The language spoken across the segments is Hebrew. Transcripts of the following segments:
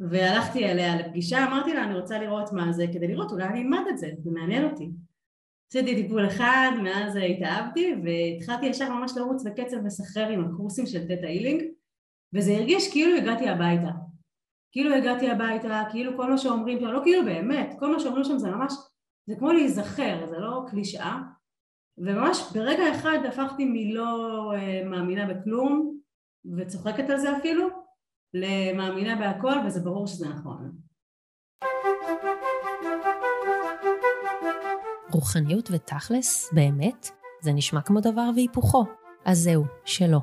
והלכתי אליה לפגישה, אמרתי לה אני רוצה לראות מה זה, כדי לראות אולי אני אלמד את זה, זה מעניין אותי. עשיתי טיפול אחד, מאז התאהבתי, והתחלתי ישר ממש לרוץ בקצב מסחרר עם הקורסים של תטא הילינג, וזה הרגיש כאילו הגעתי הביתה. כאילו הגעתי הביתה, כאילו כל מה שאומרים שם, לא כאילו באמת, כל מה שאומרים שם זה ממש, זה כמו להיזכר, זה לא קלישאה, וממש ברגע אחד הפכתי מלא uh, מאמינה בכלום, וצוחקת על זה אפילו, למאמינה בהכל, וזה ברור שזה נכון. רוחניות ותכלס, באמת, זה נשמע כמו דבר והיפוכו. אז זהו, שלא.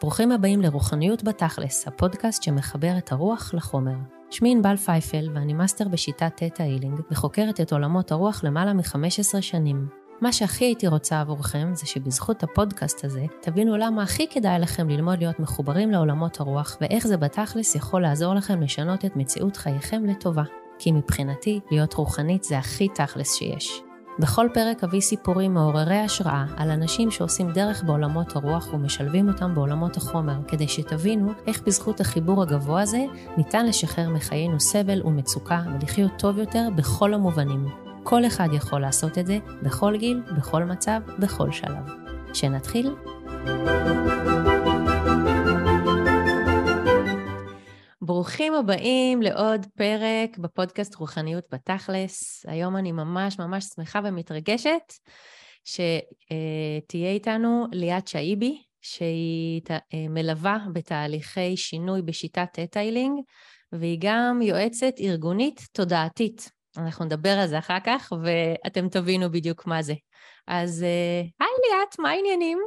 ברוכים הבאים לרוחניות בתכלס, הפודקאסט שמחבר את הרוח לחומר. שמי ענבל פייפל ואני מאסטר בשיטת Theta Healing וחוקרת את עולמות הרוח למעלה מ-15 שנים. מה שהכי הייתי רוצה עבורכם זה שבזכות הפודקאסט הזה תבינו למה הכי כדאי לכם ללמוד להיות מחוברים לעולמות הרוח ואיך זה בתכלס יכול לעזור לכם לשנות את מציאות חייכם לטובה. כי מבחינתי, להיות רוחנית זה הכי תכלס שיש. בכל פרק אביא סיפורים מעוררי השראה על אנשים שעושים דרך בעולמות הרוח ומשלבים אותם בעולמות החומר, כדי שתבינו איך בזכות החיבור הגבוה הזה ניתן לשחרר מחיינו סבל ומצוקה ולחיות טוב יותר בכל המובנים. כל אחד יכול לעשות את זה, בכל גיל, בכל מצב, בכל שלב. שנתחיל? ברוכים הבאים לעוד פרק בפודקאסט רוחניות בתכלס. היום אני ממש ממש שמחה ומתרגשת שתהיה איתנו ליאת שאיבי, שהיא מלווה בתהליכי שינוי בשיטת Theta Healing, והיא גם יועצת ארגונית תודעתית. אנחנו נדבר על זה אחר כך, ואתם תבינו בדיוק מה זה. אז אה, היי ליאת, מה העניינים?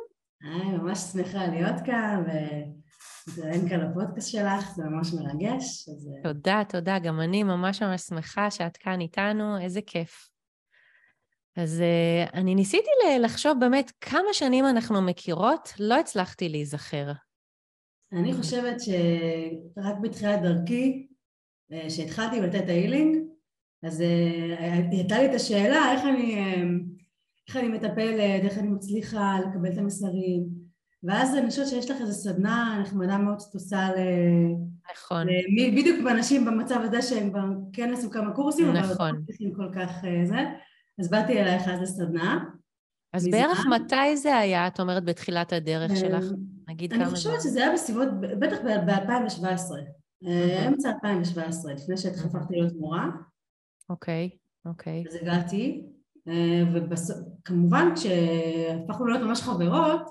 היי, ממש שמחה להיות כאן, ולהתראיין כאן לפודקאסט שלך, זה ממש מרגש. אז... אה, תודה, תודה. גם אני ממש ממש שמחה שאת כאן איתנו, איזה כיף. אז uh, אני ניסיתי לחשוב באמת כמה שנים אנחנו מכירות, לא הצלחתי להיזכר. אני חושבת שרק בתחילת דרכי, שהתחלתי לתת ההילינג, אז אה, הייתה לי את השאלה איך אני, אה, איך אני מטפלת, איך אני מצליחה לקבל את המסרים ואז אני חושבת שיש לך איזו סדנה נחמדה מאוד שאת עושה ל... נכון. ל... בדיוק באנשים במצב הזה שהם כבר כן עשו כמה קורסים, נכון. אבל לא צריכים כל כך אה, זה, אז באתי אלייך אז לסדנה. אז בערך מתי זה היה, את אומרת, בתחילת הדרך שלך? נגיד כמה... אני חושבת שזה היה בסביבות, בטח ב-2017, אוקיי. אמצע 2017, לפני שהתחפכתי להיות מורה. אוקיי, אוקיי. אז הגעתי, אה, וכמובן כשהפכנו להיות ממש חברות,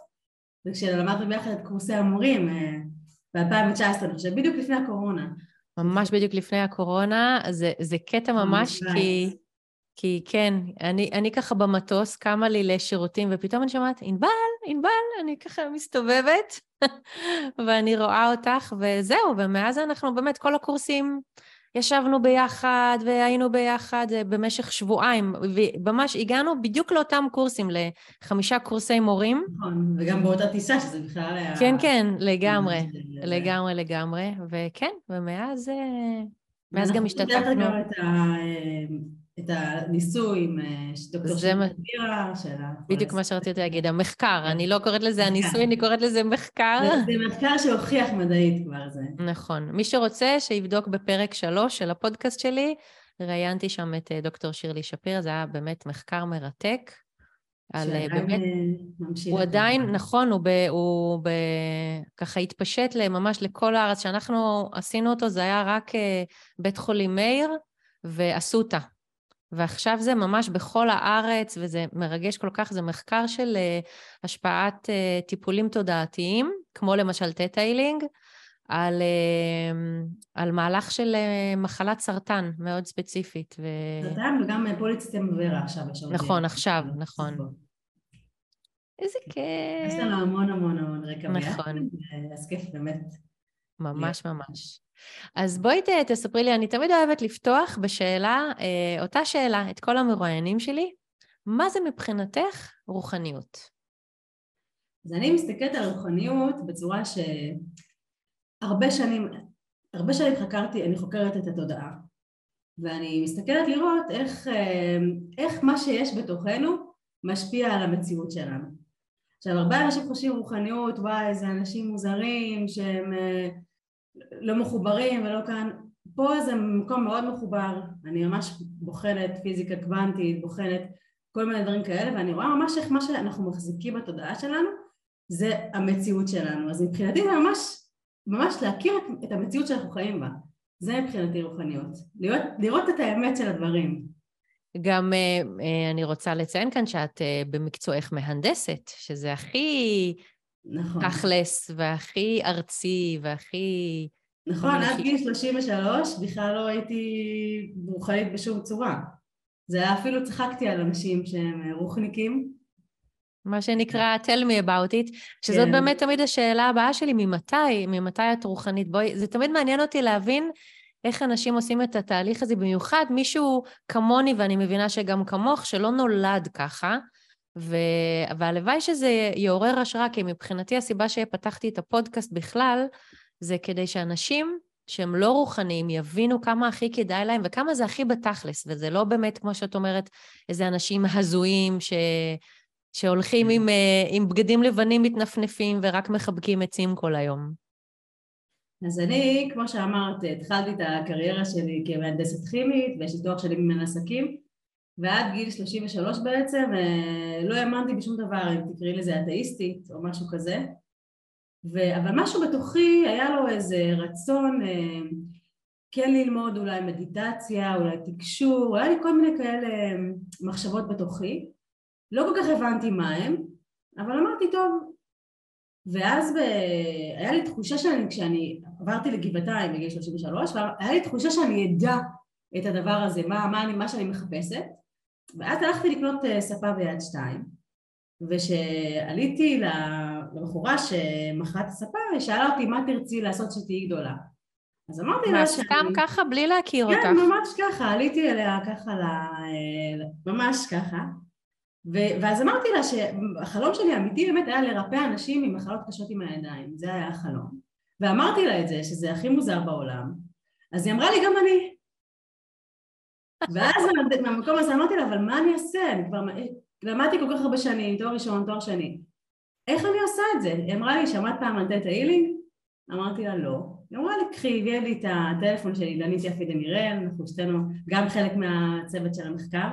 וכשלמדנו ביחד את קורסי המורים אה, ב-2019, אני חושבת, בדיוק לפני הקורונה. ממש בדיוק לפני הקורונה, זה, זה קטע ממש כי, כי כן, אני, אני ככה במטוס, קמה לי לשירותים, ופתאום אני שומעת, ענבל, ענבל, אני ככה מסתובבת, ואני רואה אותך, וזהו, ומאז אנחנו באמת, כל הקורסים ישבנו ביחד והיינו ביחד אה, במשך שבועיים, וממש הגענו בדיוק לאותם קורסים, לחמישה קורסי מורים. נכון, וגם באותה טיסה, שזה בכלל היה... כן, כן, לגמרי, לגמרי, לגמרי, וכן, ומאז אה, מאז גם השתתפנו. גם את ה... את הניסוי עם אה, דוקטור שפירא, של ה... בדיוק מה שרציתי להגיד, המחקר. אני לא קוראת לזה הניסוי, אני קוראת לזה מחקר. זה מחקר שהוכיח מדעית כבר זה. נכון. מי שרוצה, שיבדוק בפרק שלוש של הפודקאסט שלי. ראיינתי שם את אה, דוקטור שירלי שפירא, זה היה באמת מחקר מרתק. על אה, באמת, הוא עדיין, נכון, הוא, ב, הוא ב, ככה התפשט ממש לכל הארץ. כשאנחנו עשינו אותו, זה היה רק בית חולים מאיר ואסותא. ועכשיו זה ממש בכל הארץ, וזה מרגש כל כך, זה מחקר של uh, השפעת אה, טיפולים תודעתיים, כמו למשל Theta Healing, על, אה, על מהלך של אה, מחלת סרטן מאוד ספציפית. ו... סרטן וגם polycythemia vera עכשיו. נכון, עכשיו, נכון. איזה כיף. יש לנו המון המון המון רקע נכון. אז כיף באמת. ממש ממש. אז בואי תספרי לי, אני תמיד אוהבת לפתוח בשאלה, אה, אותה שאלה, את כל המרואיינים שלי, מה זה מבחינתך רוחניות? אז אני מסתכלת על רוחניות בצורה שהרבה שנים, הרבה שנים חקרתי, אני חוקרת את התודעה ואני מסתכלת לראות איך, אה, איך מה שיש בתוכנו משפיע על המציאות שלנו. עכשיו הרבה אנשים חושבים רוחניות, וואי איזה אנשים מוזרים שהם אה, לא מחוברים ולא כאן, פה זה מקום מאוד מחובר, אני ממש בוחנת פיזיקה קוונטית, בוחנת כל מיני דברים כאלה, ואני רואה ממש איך מה שאנחנו מחזיקים בתודעה שלנו זה המציאות שלנו. אז מבחינתי זה ממש, ממש להכיר את המציאות שאנחנו חיים בה. זה מבחינתי רוחניות. לראות, לראות את האמת של הדברים. גם uh, uh, אני רוצה לציין כאן שאת uh, במקצועך מהנדסת, שזה הכי נכון. תכלס והכי ארצי והכי... נכון, עד גיל 33 בכלל לא הייתי רוחנית בשום צורה. זה היה אפילו צחקתי על אנשים שהם רוחניקים. מה שנקרא tell me about it, שזאת כן. באמת תמיד השאלה הבאה שלי, ממתי, ממתי את רוחנית? בואי, זה תמיד מעניין אותי להבין איך אנשים עושים את התהליך הזה, במיוחד מישהו כמוני, ואני מבינה שגם כמוך, שלא נולד ככה, ו... והלוואי שזה יעורר השראה, כי מבחינתי הסיבה שפתחתי את הפודקאסט בכלל, זה כדי שאנשים שהם לא רוחניים יבינו כמה הכי כדאי להם וכמה זה הכי בתכלס, וזה לא באמת, כמו שאת אומרת, איזה אנשים הזויים ש... שהולכים כן. עם, אה, עם בגדים לבנים מתנפנפים ורק מחבקים עצים כל היום. אז אני, כמו שאמרת, התחלתי את הקריירה שלי כמהנדסת כימית ויש לי תואר שלי ממנה עסקים ועד גיל 33 בעצם אה, לא האמנתי בשום דבר, אם תקראי לזה אתאיסטית או משהו כזה. ו... אבל משהו בתוכי היה לו איזה רצון אה, כן ללמוד אולי מדיטציה, אולי תקשור, היה לי כל מיני כאלה אה, מחשבות בתוכי. לא כל כך הבנתי מה הם, אבל אמרתי טוב. ואז ב... היה לי תחושה שאני, כשאני עברתי לגבעתיים בגיל 33, והיה לי תחושה שאני אדע את הדבר הזה, מה, מה, אני, מה שאני מחפשת, ואז הלכתי לקנות אה, ספה ביד שתיים, וכשעליתי לבחורה שמכרה את הספה, היא שאלה אותי מה תרצי לעשות שתהיי גדולה. אז אמרתי לה שאני... סתם ככה בלי להכיר כן, אותך. כן, ממש ככה, עליתי אליה ככה, לה... ממש ככה, ו- ואז אמרתי לה שהחלום שלי האמיתי באמת היה לרפא אנשים עם מחלות קשות עם הידיים, זה היה החלום. ואמרתי לה את זה, שזה הכי מוזר בעולם, אז היא אמרה לי גם אני. ואז מהמקום הזה אמרתי לה, אבל מה אני אעשה? אני כבר למדתי כל כך הרבה שנים, תואר ראשון, תואר שני. איך אני עושה את זה? היא אמרה לי, שמעת פעם על תטא הילינג? אמרתי לה, לא. היא אמרה לי, קחי, הביאה לי את הטלפון של אילנית יפי דמירל, אנחנו שתינו גם חלק מהצוות של המחקר.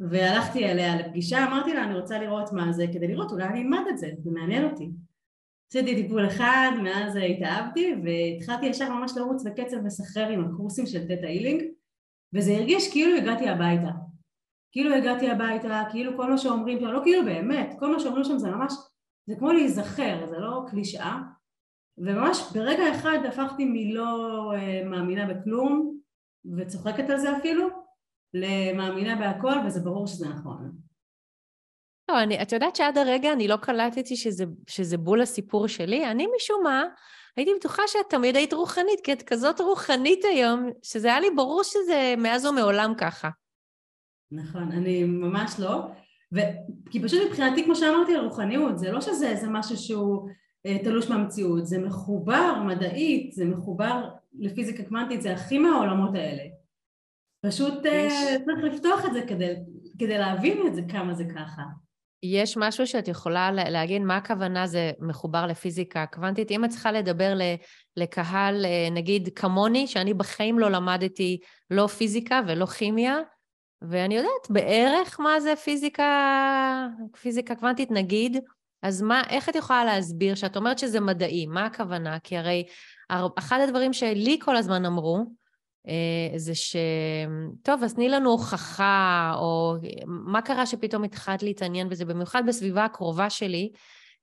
והלכתי אליה לפגישה, אמרתי לה אני רוצה לראות מה זה כדי לראות אולי אני אלמד את זה, זה מעניין אותי. עשיתי טיפול אחד, מאז התאהבתי והתחלתי ישר ממש לרוץ בקצב מסחרר עם הקורסים של תטא הילינג וזה הרגיש כאילו הגעתי הביתה. כאילו הגעתי הביתה, כאילו כל מה שאומרים שם, לא כאילו באמת, כל מה שאומרים שם זה ממש, זה כמו להיזכר, זה לא קלישאה וממש ברגע אחד הפכתי מלא אה, מאמינה בכלום וצוחקת על זה אפילו למאמינה בהכל, וזה ברור שזה נכון. לא, אני, את יודעת שעד הרגע אני לא קלטתי שזה, שזה בול הסיפור שלי. אני משום מה, הייתי בטוחה שאת תמיד היית רוחנית, כי את כזאת רוחנית היום, שזה היה לי ברור שזה מאז ומעולם ככה. נכון, אני ממש לא. ו... כי פשוט מבחינתי, כמו שאמרתי, הרוחניות, זה לא שזה איזה משהו שהוא אה, תלוש מהמציאות, זה מחובר מדעית, זה מחובר לפיזיקה קוונטית, זה הכי מהעולמות האלה. פשוט אה. צריך לפתוח את זה כדי, כדי להבין את זה, כמה זה ככה. יש משהו שאת יכולה להגיד מה הכוונה זה מחובר לפיזיקה קוונטית? אם את צריכה לדבר לקהל, אה, נגיד כמוני, שאני בחיים לא למדתי לא פיזיקה ולא כימיה, ואני יודעת בערך מה זה פיזיקה, פיזיקה קוונטית נגיד, אז מה, איך את יכולה להסביר שאת אומרת שזה מדעי, מה הכוונה? כי הרי אחד הדברים שלי כל הזמן אמרו, זה ש... טוב, אז תני לנו הוכחה, או מה קרה שפתאום התחלת להתעניין בזה, במיוחד בסביבה הקרובה שלי,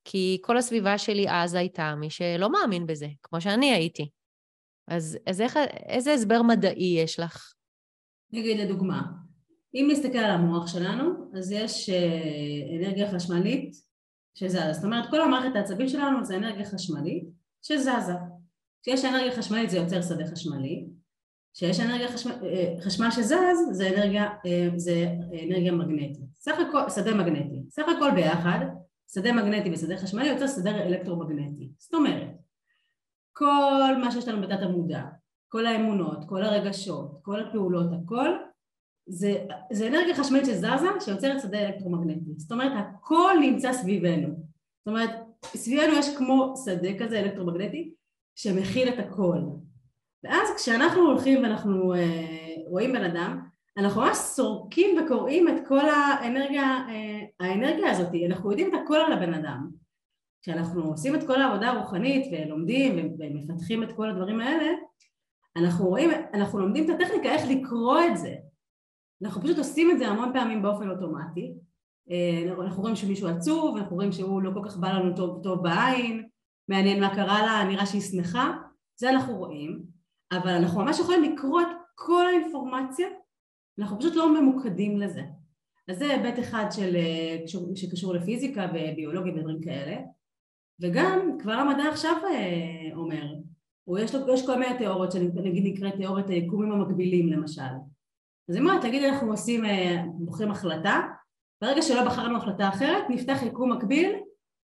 כי כל הסביבה שלי אז הייתה מי שלא מאמין בזה, כמו שאני הייתי. אז, אז איך, איזה הסבר מדעי יש לך? נגיד לדוגמה, אם נסתכל על המוח שלנו, אז יש אה, אנרגיה חשמלית שזזה. זאת אומרת, כל המערכת העצבים שלנו זה אנרגיה חשמלית שזזה. כשיש אנרגיה חשמלית זה יוצר שדה חשמלי, כשיש אנרגיה חשמל, אה, חשמל שזז זה אנרגיה, אה, זה אנרגיה מגנטית, סך הכל, שדה מגנטי, סך הכל ביחד שדה מגנטי ושדה חשמלי יוצר שדה אלקטרומגנטי, זאת אומרת כל מה שיש לנו בתת המודע, כל האמונות, כל הרגשות, כל הפעולות, הכל זה, זה אנרגיה חשמלית שזזה שיוצרת שדה אלקטרומגנטי, זאת אומרת הכל נמצא סביבנו, זאת אומרת סביבנו יש כמו שדה כזה אלקטרומגנטי שמכיל את הכל ואז כשאנחנו הולכים ואנחנו אה, רואים בן אדם, אנחנו ממש סורקים וקוראים את כל האנרגיה, אה, האנרגיה הזאת, אנחנו יודעים את הכל על הבן אדם. כשאנחנו עושים את כל העבודה הרוחנית ולומדים ומפתחים את כל הדברים האלה, אנחנו רואים, אנחנו לומדים את הטכניקה איך לקרוא את זה. אנחנו פשוט עושים את זה המון פעמים באופן אוטומטי. אה, אנחנו רואים שמישהו עצוב, אנחנו רואים שהוא לא כל כך בא לנו טוב, טוב בעין, מעניין מה קרה לה, נראה שהיא שמחה, זה אנחנו רואים, אבל אנחנו ממש יכולים לקרוא את כל האינפורמציה, אנחנו פשוט לא ממוקדים לזה. אז זה היבט אחד של, אה, שקשור לפיזיקה וביולוגיה ודברים כאלה, וגם כבר המדע עכשיו אה, אומר, או יש, לו, יש כל מיני תיאוריות שנגיד נקראת תיאוריית היקומים המקבילים למשל. אז אם תגיד אנחנו עושים, אה, בוחרים החלטה, ברגע שלא בחרנו החלטה אחרת נפתח יקום מקביל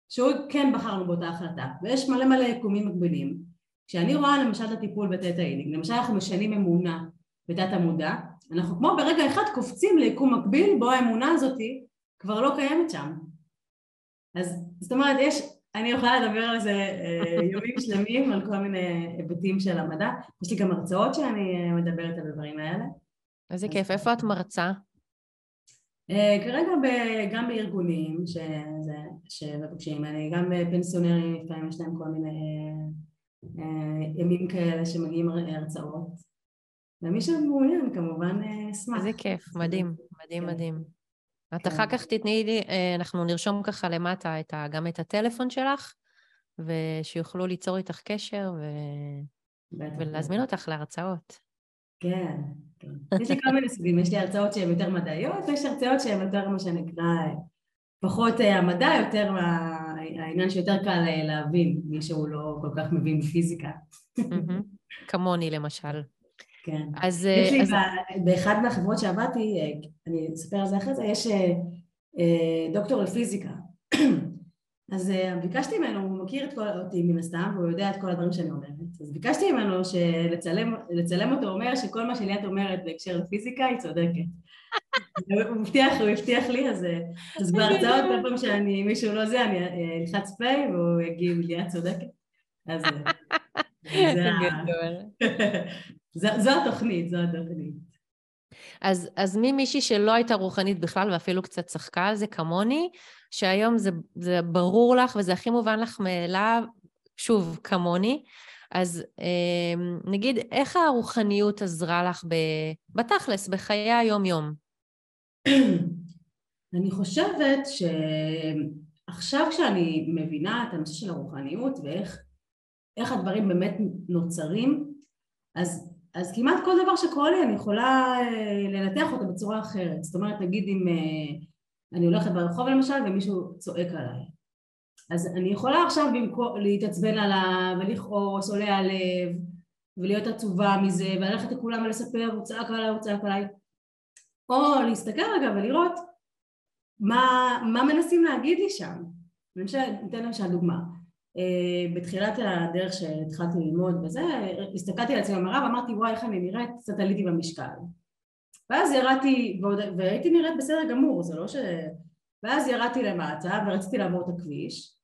שהוא כן בחרנו באותה החלטה ויש מלא מלא יקומים מקבילים כשאני רואה למשל את הטיפול בתטא הילינג, למשל אנחנו משנים אמונה בתת המודע, אנחנו כמו ברגע אחד קופצים ליקום מקביל בו האמונה הזאתי כבר לא קיימת שם. אז זאת אומרת יש, אני יכולה לדבר על זה אה, יומים שלמים על כל מיני היבטים של המדע, יש לי גם הרצאות שאני אה, מדברת על הדברים האלה. איזה כיף, איפה את מרצה? אה, כרגע גם בארגונים שמבקשים, אני גם פנסיונרים, לפעמים יש להם כל מיני ימים כאלה שמגיעים הרצאות ומי שמעוניין כמובן אשמח. איזה כיף, מדהים, מדהים, כן. מדהים. את אחר כך תתני לי, אה, אנחנו נרשום ככה למטה את ה, גם את הטלפון שלך, ושיוכלו ליצור איתך קשר ו... ולהזמין אותך להרצאות. כן, כן. יש לי כל מיני סוגים, יש לי הרצאות שהן יותר מדעיות, ויש הרצאות שהן יותר מה שנקרא, פחות אה, המדע, יותר העניין שיותר קל אה, להבין, מי שהוא לא כל כך מבין בפיזיקה. כמוני למשל. כן. אז... יש לי אז... באחד מהחברות שעבדתי, אני אספר על זה אחרי זה, יש דוקטור לפיזיקה. אז ביקשתי ממנו, הוא מכיר את כל אותי מן הסתם, והוא יודע את כל הדברים שאני אומרת. אז ביקשתי ממנו שלצלם אותו אומר שכל מה שליאת אומרת בהקשר לפיזיקה היא צודקת. הוא הבטיח, הוא הבטיח לי, אז, אז בהרצאות כל פעם שאני, מישהו לא זה, אני אלחץ פליי והוא יגיד ליאת צודקת. אז זה, זו התוכנית, זו התוכנית. אז, אז ממישהי שלא הייתה רוחנית בכלל ואפילו קצת צחקה על זה כמוני, שהיום זה, זה ברור לך וזה הכי מובן לך מאליו, שוב, כמוני, אז אמ, נגיד, איך הרוחניות עזרה לך בתכלס, בחיי היום-יום? אני חושבת שעכשיו כשאני מבינה את הנושא של הרוחניות ואיך הדברים באמת נוצרים, אז, אז כמעט כל דבר שקורה לי אני יכולה אה, לנתח אותו בצורה אחרת. זאת אומרת, נגיד אם אה, אני הולכת ברחוב למשל ומישהו צועק עליי, אז אני יכולה עכשיו במקום להתעצבן עליו ולכעוס, עולה הלב ולהיות עצובה מזה וללכת לכולם ולספר הוא צעק עליי, הוא צעק עליי. או להסתכל רגע ולראות מה, מה מנסים להגיד לי שם. למשל, ניתן למשל דוגמה בתחילת הדרך שהתחלתי ללמוד וזה, הסתכלתי על עצמי במראה ואמרתי וואי איך אני נראית, קצת עליתי במשקל. ואז ירדתי, והייתי נראית בסדר גמור, זה לא ש... ואז ירדתי למטה ורציתי לעבור את הכביש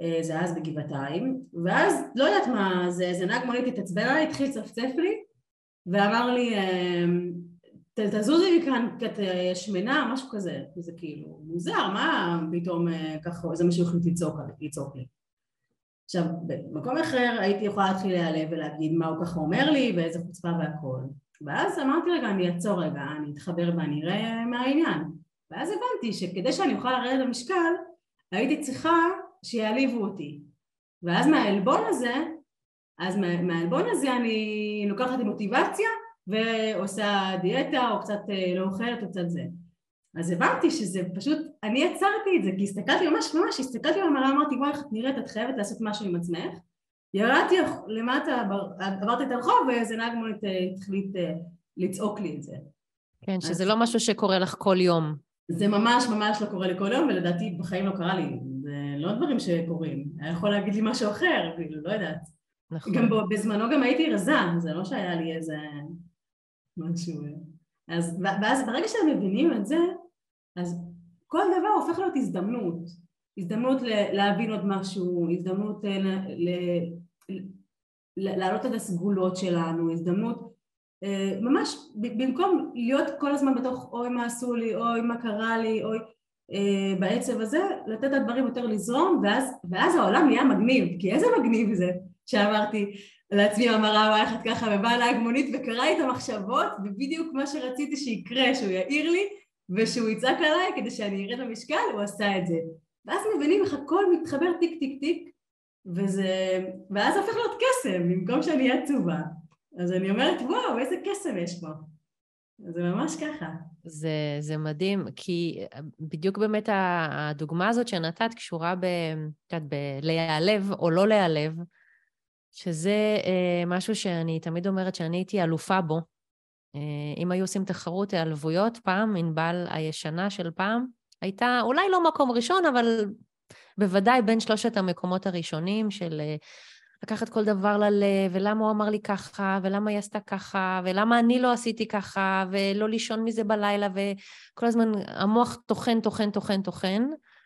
אה, זה אז בגבעתיים, ואז לא יודעת מה, זה, איזה נהג מונית התעצבן עליי, התחיל לצפצף לי, ואמר לי, אמ, תזוזי מכאן, כי את אה, שמנה, משהו כזה, זה כאילו מוזר, מה פתאום אה, ככה, זה מה שהוא החליט לצעוק, לצעוק לי. עכשיו, במקום אחר הייתי יכולה להתחיל להיעלב ולהגיד מה הוא ככה אומר לי ואיזה חוצפה והכל. ואז אמרתי רגע, אני אעצור רגע, אני אתחבר ואני אראה מה העניין. ואז הבנתי שכדי שאני אוכל לרדת למשקל, הייתי צריכה שיעליבו אותי. ואז מהעלבון הזה, אז מהעלבון הזה אני לוקחת מוטיבציה ועושה דיאטה או קצת אה, לא אוכלת או קצת זה. אז הבנתי שזה פשוט, אני עצרתי את זה כי הסתכלתי ממש ממש, הסתכלתי במראה אמרתי וואי איך את נראית, את חייבת לעשות משהו עם עצמך ירדתי למטה, עברתי את הרחוב ואיזה נהג מונית אה, החליט אה, לצעוק לי את זה. כן, שזה אז... לא משהו שקורה לך כל יום. זה ממש ממש לא קורה לי כל יום ולדעתי בחיים לא קרה לי לא דברים שקורים, היה יכול להגיד לי משהו אחר, כאילו, לא יודעת. נכון. גם בזמנו גם הייתי רזה, זה לא שהיה לי איזה משהו... אז, ואז ברגע שהם מבינים את זה, אז כל דבר הופך להיות הזדמנות. הזדמנות להבין עוד משהו, הזדמנות ל, להעלות את הסגולות שלנו, הזדמנות אה, ממש במקום להיות כל הזמן בתוך אוי מה עשו לי, אוי מה קרה לי, אוי אה, בעצב הזה, לתת את הדברים יותר לזרום ואז, ואז העולם נהיה מגניב, כי איזה מגניב זה שאמרתי לעצמי המראה אחת ככה ובאה נהג מונית וקרא לי את המחשבות ובדיוק מה שרציתי שיקרה, שהוא יעיר לי ושהוא יצעק עליי כדי שאני ארד במשקל, הוא עשה את זה. ואז מבינים איך הכל מתחבר טיק טיק טיק וזה... ואז הופך להיות קסם במקום שאני אהיה עצובה. אז אני אומרת וואו איזה קסם יש פה. זה ממש ככה. זה, זה מדהים, כי בדיוק באמת הדוגמה הזאת שנתת קשורה ב... את יודעת, בלהיעלב או לא להיעלב, שזה אה, משהו שאני תמיד אומרת שאני הייתי אלופה בו. אה, אם היו עושים תחרות היעלבויות פעם, ענבל הישנה של פעם, הייתה אולי לא מקום ראשון, אבל בוודאי בין שלושת המקומות הראשונים של אה, לקחת כל דבר ללב, ולמה הוא אמר לי ככה, ולמה היא עשתה ככה, ולמה אני לא עשיתי ככה, ולא לישון מזה בלילה, וכל הזמן המוח טוחן, טוחן, טוחן, טוחן,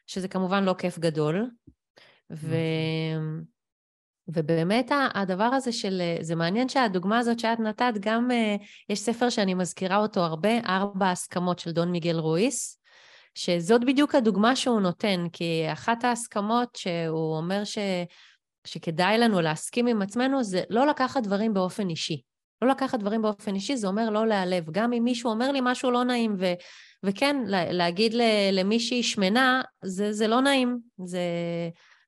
שזה כמובן לא כיף גדול. ו... ובאמת הדבר הזה של, זה מעניין שהדוגמה הזאת שאת נתת, גם יש ספר שאני מזכירה אותו הרבה, ארבע הסכמות של דון מיגל רואיס, שזאת בדיוק הדוגמה שהוא נותן, כי אחת ההסכמות שהוא אומר ש... שכדאי לנו להסכים עם עצמנו זה לא לקחת דברים באופן אישי. לא לקחת דברים באופן אישי זה אומר לא להיעלב. גם אם מישהו אומר לי משהו לא נעים, ו, וכן, להגיד למישהי שמנה, זה, זה לא נעים. זה,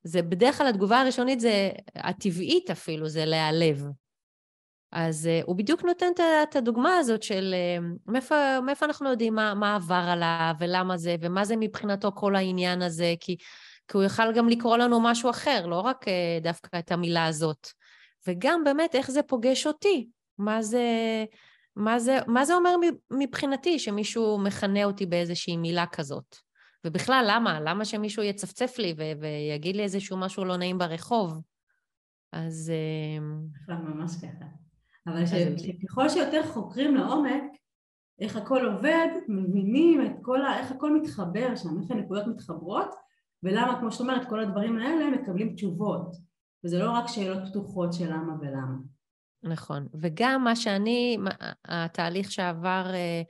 זה בדרך כלל התגובה הראשונית זה, הטבעית אפילו, זה להיעלב. אז uh, הוא בדיוק נותן את הדוגמה הזאת של uh, מאיפה, מאיפה אנחנו יודעים מה, מה עבר עליו ולמה זה, ומה זה מבחינתו כל העניין הזה, כי כי הוא יכל גם לקרוא לנו משהו אחר, לא רק אה, דווקא את המילה הזאת. וגם באמת איך זה פוגש אותי, מה זה, מה זה, מה זה אומר מבחינתי שמישהו מכנה אותי באיזושהי מילה כזאת. ובכלל, למה? למה שמישהו יצפצף לי ו- ויגיד לי איזשהו משהו לא נעים ברחוב? אז... בכלל, ממש ככה. אבל שככל שיותר חוקרים לעומק איך הכל עובד, מבינים את כל ה... איך הכל מתחבר שם, איך הנקודות מתחברות, ולמה, כמו שאת אומרת, כל הדברים האלה מקבלים תשובות, וזה לא רק שאלות פתוחות של למה ולמה. נכון, וגם מה שאני, התהליך שעבר, אה,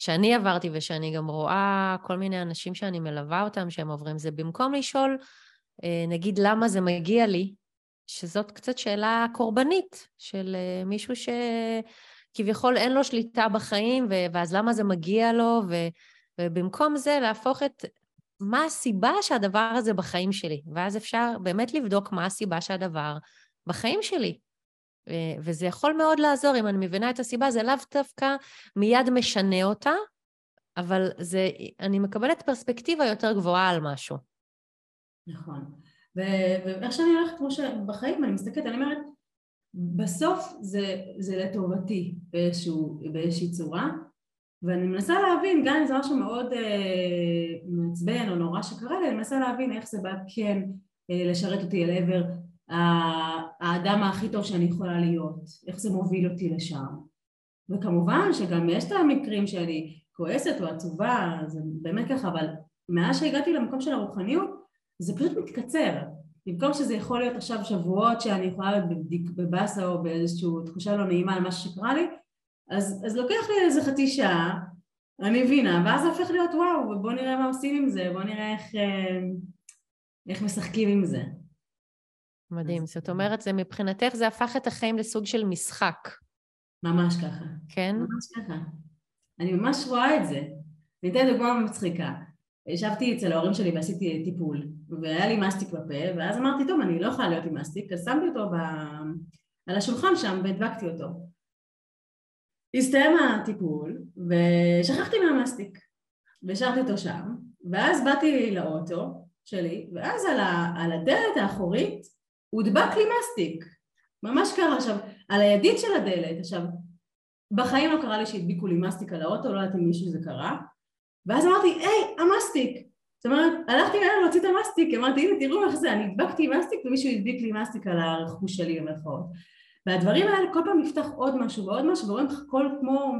שאני עברתי ושאני גם רואה כל מיני אנשים שאני מלווה אותם שהם עוברים, זה במקום לשאול, אה, נגיד, למה זה מגיע לי, שזאת קצת שאלה קורבנית של אה, מישהו שכביכול אין לו שליטה בחיים, ואז למה זה מגיע לו, ו... ובמקום זה להפוך את מה הסיבה שהדבר הזה בחיים שלי, ואז אפשר באמת לבדוק מה הסיבה שהדבר בחיים שלי. אה, וזה יכול מאוד לעזור, אם אני מבינה את הסיבה, זה לאו דווקא מיד משנה אותה, אבל זה, אני מקבלת פרספקטיבה יותר גבוהה על משהו. נכון. ואיך שאני הולכת כמו שבחיים, אני מסתכלת, אני אומרת, בסוף זה, זה לטובתי באיזשהו, באיזושהי צורה, ואני מנסה להבין, גם אם זה משהו מאוד אה, מעצבן או נורא שקרה לי, אני מנסה להבין איך זה בא כן אה, לשרת אותי אל עבר האדם הכי טוב שאני יכולה להיות, איך זה מוביל אותי לשם. וכמובן שגם יש את המקרים שאני כועסת או עצובה, זה באמת ככה, אבל מאז שהגעתי למקום של הרוחניות, זה פשוט מתקצר. במקום שזה יכול להיות עכשיו שבועות שאני יכולה להיות בבאסה או באיזושהי תחושה לא נעימה על מה שקרה לי, אז, אז לוקח לי איזה חצי שעה, אני מבינה, ואז זה הופך להיות וואו, בוא נראה מה עושים עם זה, בוא נראה איך, אה, איך משחקים עם זה. מדהים. זאת אומרת, זה מבחינתך זה הפך את החיים לסוג של משחק. ממש ככה. כן? ממש ככה. אני ממש רואה את זה. אני אתן דוגמה מצחיקה. ישבתי אצל ההורים שלי ועשיתי טיפול, והיה לי מסטיק בפה, ואז אמרתי, טוב, אני לא יכולה להיות עם מסטיק, אז שמתי אותו ב... על השולחן שם והדבקתי אותו. הסתיים הטיפול ושכחתי מהמסטיק והשארתי אותו שם ואז באתי לאוטו שלי ואז על, ה, על הדלת האחורית הודבק לי מסטיק. ממש קרה. עכשיו על הידית של הדלת עכשיו בחיים לא קרה לי שהדביקו לי מסטיק על האוטו לא יודעת אם מישהו זה קרה. ואז אמרתי היי המסטיק. זאת אומרת הלכתי מהר להוציא את המסטיק אמרתי הנה תראו איך זה אני הדבקתי מסטיק ומישהו הדביק לי מסטיק על הרכוש שלי במרכאות. והדברים האלה כל פעם נפתח עוד משהו ועוד משהו ורואים לך הכל כמו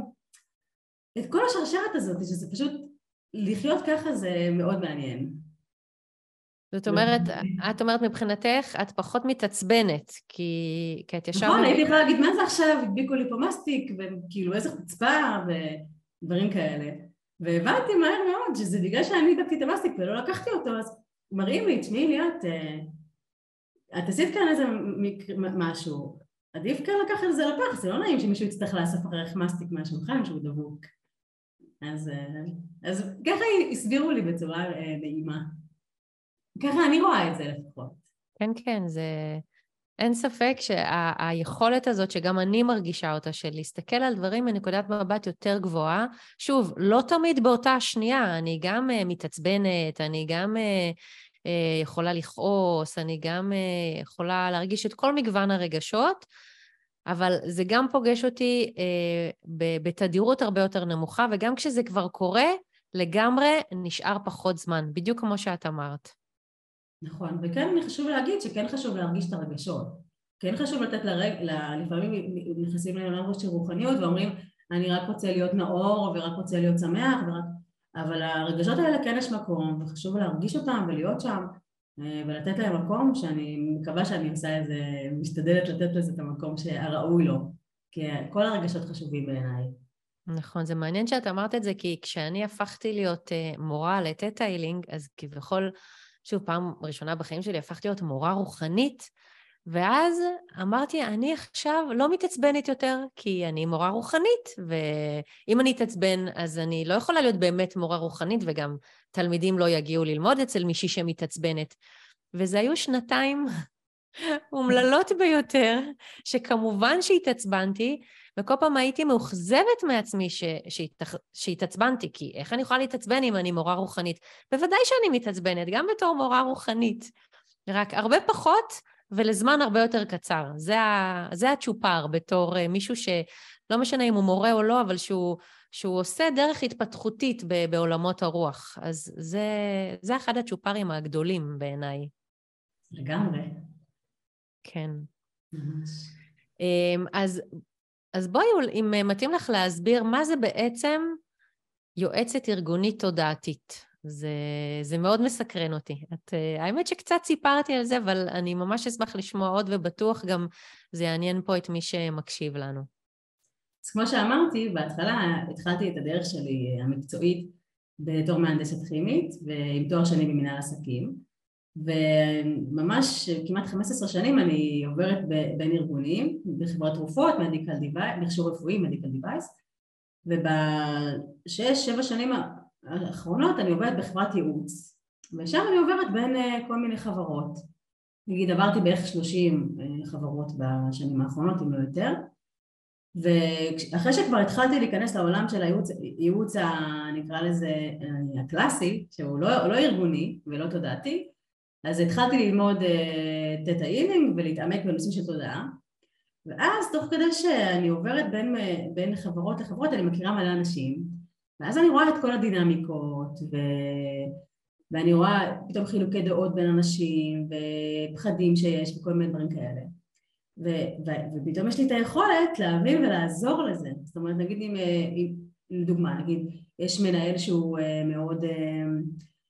את כל השרשרת הזאת שזה פשוט לחיות ככה זה מאוד מעניין זאת אומרת, את אומרת מבחינתך, את פחות מתעצבנת, כי, כי את ישר... נכון, הייתי יכולה להגיד, מה זה עכשיו, הדביקו לי פה מסטיק, וכאילו איזה חוצפה, ודברים כאלה. והבנתי מהר מאוד שזה בגלל שאני הדבקתי את המסטיק ולא לקחתי אותו, אז מראים לי, תשמעי ליאת, אה, את עשית כאן איזה משהו, עדיף כאן לקחת את זה לפח, זה לא נעים שמישהו יצטרך לאסוף אחריך מסטיק מהשולחן שהוא דבוק. אז, אה, אז ככה הסבירו לי בצורה אה, נעימה. ככה אני רואה את זה לפחות. כן, כן, זה... אין ספק שהיכולת שה... הזאת, שגם אני מרגישה אותה, של להסתכל על דברים מנקודת מבט יותר גבוהה, שוב, לא תמיד באותה שנייה, אני גם uh, מתעצבנת, אני גם uh, uh, יכולה לכעוס, אני גם uh, יכולה להרגיש את כל מגוון הרגשות, אבל זה גם פוגש אותי uh, בתדירות הרבה יותר נמוכה, וגם כשזה כבר קורה, לגמרי נשאר פחות זמן, בדיוק כמו שאת אמרת. נכון, וכן חשוב להגיד שכן חשוב להרגיש את הרגשות. כן חשוב לתת לרג... לפעמים נכנסים לעולם של רוחניות ואומרים אני רק רוצה להיות נאור ורק רוצה להיות שמח ורק... אבל הרגשות האלה כן יש מקום וחשוב להרגיש אותם ולהיות שם אה, ולתת להם מקום שאני מקווה שאני עושה איזה, משתדלת לתת לזה את המקום הראוי לו כי כל הרגשות חשובים בעיניי. נכון, זה מעניין שאת אמרת את זה כי כשאני הפכתי להיות אה, מורה לטטה אז כביכול שוב, פעם ראשונה בחיים שלי הפכתי להיות מורה רוחנית, ואז אמרתי, אני עכשיו לא מתעצבנת יותר, כי אני מורה רוחנית, ואם אני אתעצבן, אז אני לא יכולה להיות באמת מורה רוחנית, וגם תלמידים לא יגיעו ללמוד אצל מישהי שמתעצבנת. וזה היו שנתיים אומללות ביותר, שכמובן שהתעצבנתי, וכל פעם הייתי מאוכזבת מעצמי ש... שהתאח... שהתעצבנתי, כי איך אני יכולה להתעצבן אם אני מורה רוחנית? בוודאי שאני מתעצבנת, גם בתור מורה רוחנית, רק הרבה פחות ולזמן הרבה יותר קצר. זה, ה... זה הצ'ופר בתור אה, מישהו שלא משנה אם הוא מורה או לא, אבל שהוא, שהוא עושה דרך התפתחותית ב... בעולמות הרוח. אז זה, זה אחד הצ'ופרים הגדולים בעיניי. לגמרי. כן. ממש. אמ, אז אז בואי, אם מתאים לך להסביר מה זה בעצם יועצת ארגונית תודעתית. זה, זה מאוד מסקרן אותי. את, האמת שקצת סיפרתי על זה, אבל אני ממש אשמח לשמוע עוד, ובטוח גם זה יעניין פה את מי שמקשיב לנו. אז כמו שאמרתי, בהתחלה התחלתי את הדרך שלי המקצועית בתור מהנדסת כימית ועם תואר שני במנהל עסקים. וממש כמעט 15 שנים אני עוברת בין ארגונים, בחברת תרופות, מדיקל דיווייס, מכשור רפואי, מדיקל דיווייס, ובשש, שבע שנים האחרונות אני עובדת בחברת ייעוץ, ושם אני עוברת בין אה, כל מיני חברות. נגיד עברתי בערך 30 אה, חברות בשנים האחרונות, אם לא יותר, ואחרי שכבר התחלתי להיכנס לעולם של הייעוץ, ייעוץ, נקרא לזה אה, הקלאסי, שהוא לא, לא ארגוני ולא תודעתי, אז התחלתי ללמוד תטא uh, אילינג ולהתעמק בנושאים של תודעה. ואז תוך כדי שאני עוברת בין, בין חברות לחברות אני מכירה מלא אנשים. ואז אני רואה את כל הדינמיקות ו... ואני רואה פתאום חילוקי דעות בין אנשים ופחדים שיש וכל מיני דברים כאלה. ו... ו... ופתאום יש לי את היכולת להבין ולעזור לזה. זאת אומרת נגיד אם, אם לדוגמה נגיד יש מנהל שהוא אה, מאוד אה,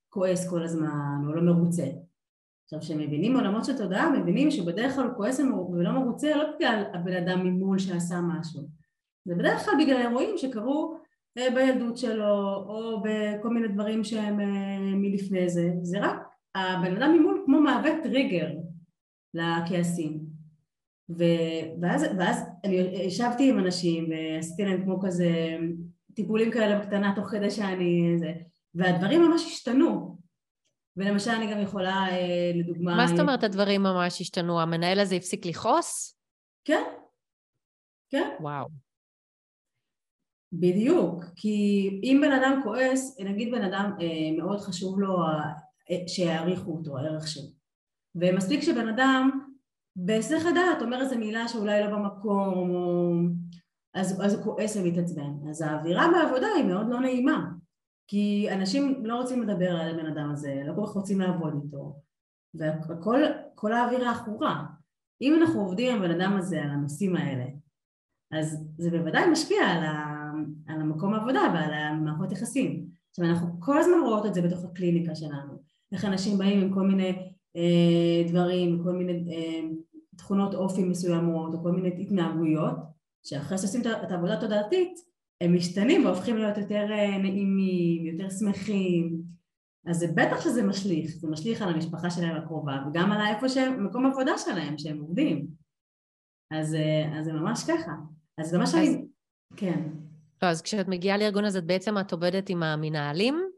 כועס כל הזמן או לא מרוצה עכשיו, כשמבינים עולמות של תודעה, מבינים שבדרך כלל הוא כועס ולא מרוצה לא בגלל הבן אדם ממול שעשה משהו, זה בדרך כלל בגלל אירועים שקרו אה, בילדות שלו, או בכל מיני דברים שהם אה, מלפני זה, זה רק הבן אדם ממול כמו מהווה טריגר לכעסים. ואז, ואז אני ישבתי עם אנשים ועשיתי להם כמו כזה טיפולים כאלה בקטנה תוך כדי שאני... זה, והדברים ממש השתנו, ולמשל אני גם יכולה, אה, לדוגמה... מה זאת אומרת הדברים ממש השתנו? המנהל הזה הפסיק לכעוס? כן, כן. וואו. בדיוק, כי אם בן אדם כועס, נגיד בן אדם אה, מאוד חשוב לו אה, שיעריכו אותו, הערך שלו, ומספיק שבן אדם בהיסח הדעת אומר איזה מילה שאולי לא במקום, או... אז, אז הוא כועס ומתעצבן. אז האווירה בעבודה היא מאוד לא נעימה. כי אנשים לא רוצים לדבר על הבן אדם הזה, לא כל כך רוצים לעבוד איתו, וכל האווירה עכורה. אם אנחנו עובדים עם הבן אדם הזה על הנושאים האלה, אז זה בוודאי משפיע על, ה, על המקום העבודה ועל המערכות יחסים. עכשיו אנחנו כל הזמן רואות את זה בתוך הקליניקה שלנו. איך אנשים באים עם כל מיני אה, דברים, כל מיני אה, תכונות אופי מסוימות או כל מיני התנהגויות שאחרי שעושים את העבודה התודעתית הם משתנים והופכים להיות יותר אה, נעימים, יותר שמחים אז זה בטח שזה משליך, זה משליך על המשפחה שלהם הקרובה וגם על איפה שהם, מקום עבודה שלהם שהם עובדים אז, אה, אז זה ממש ככה אז ממש אז... אני... כן. לא, אז כשאת מגיעה לארגון הזה, בעצם את עובדת עם המנהלים?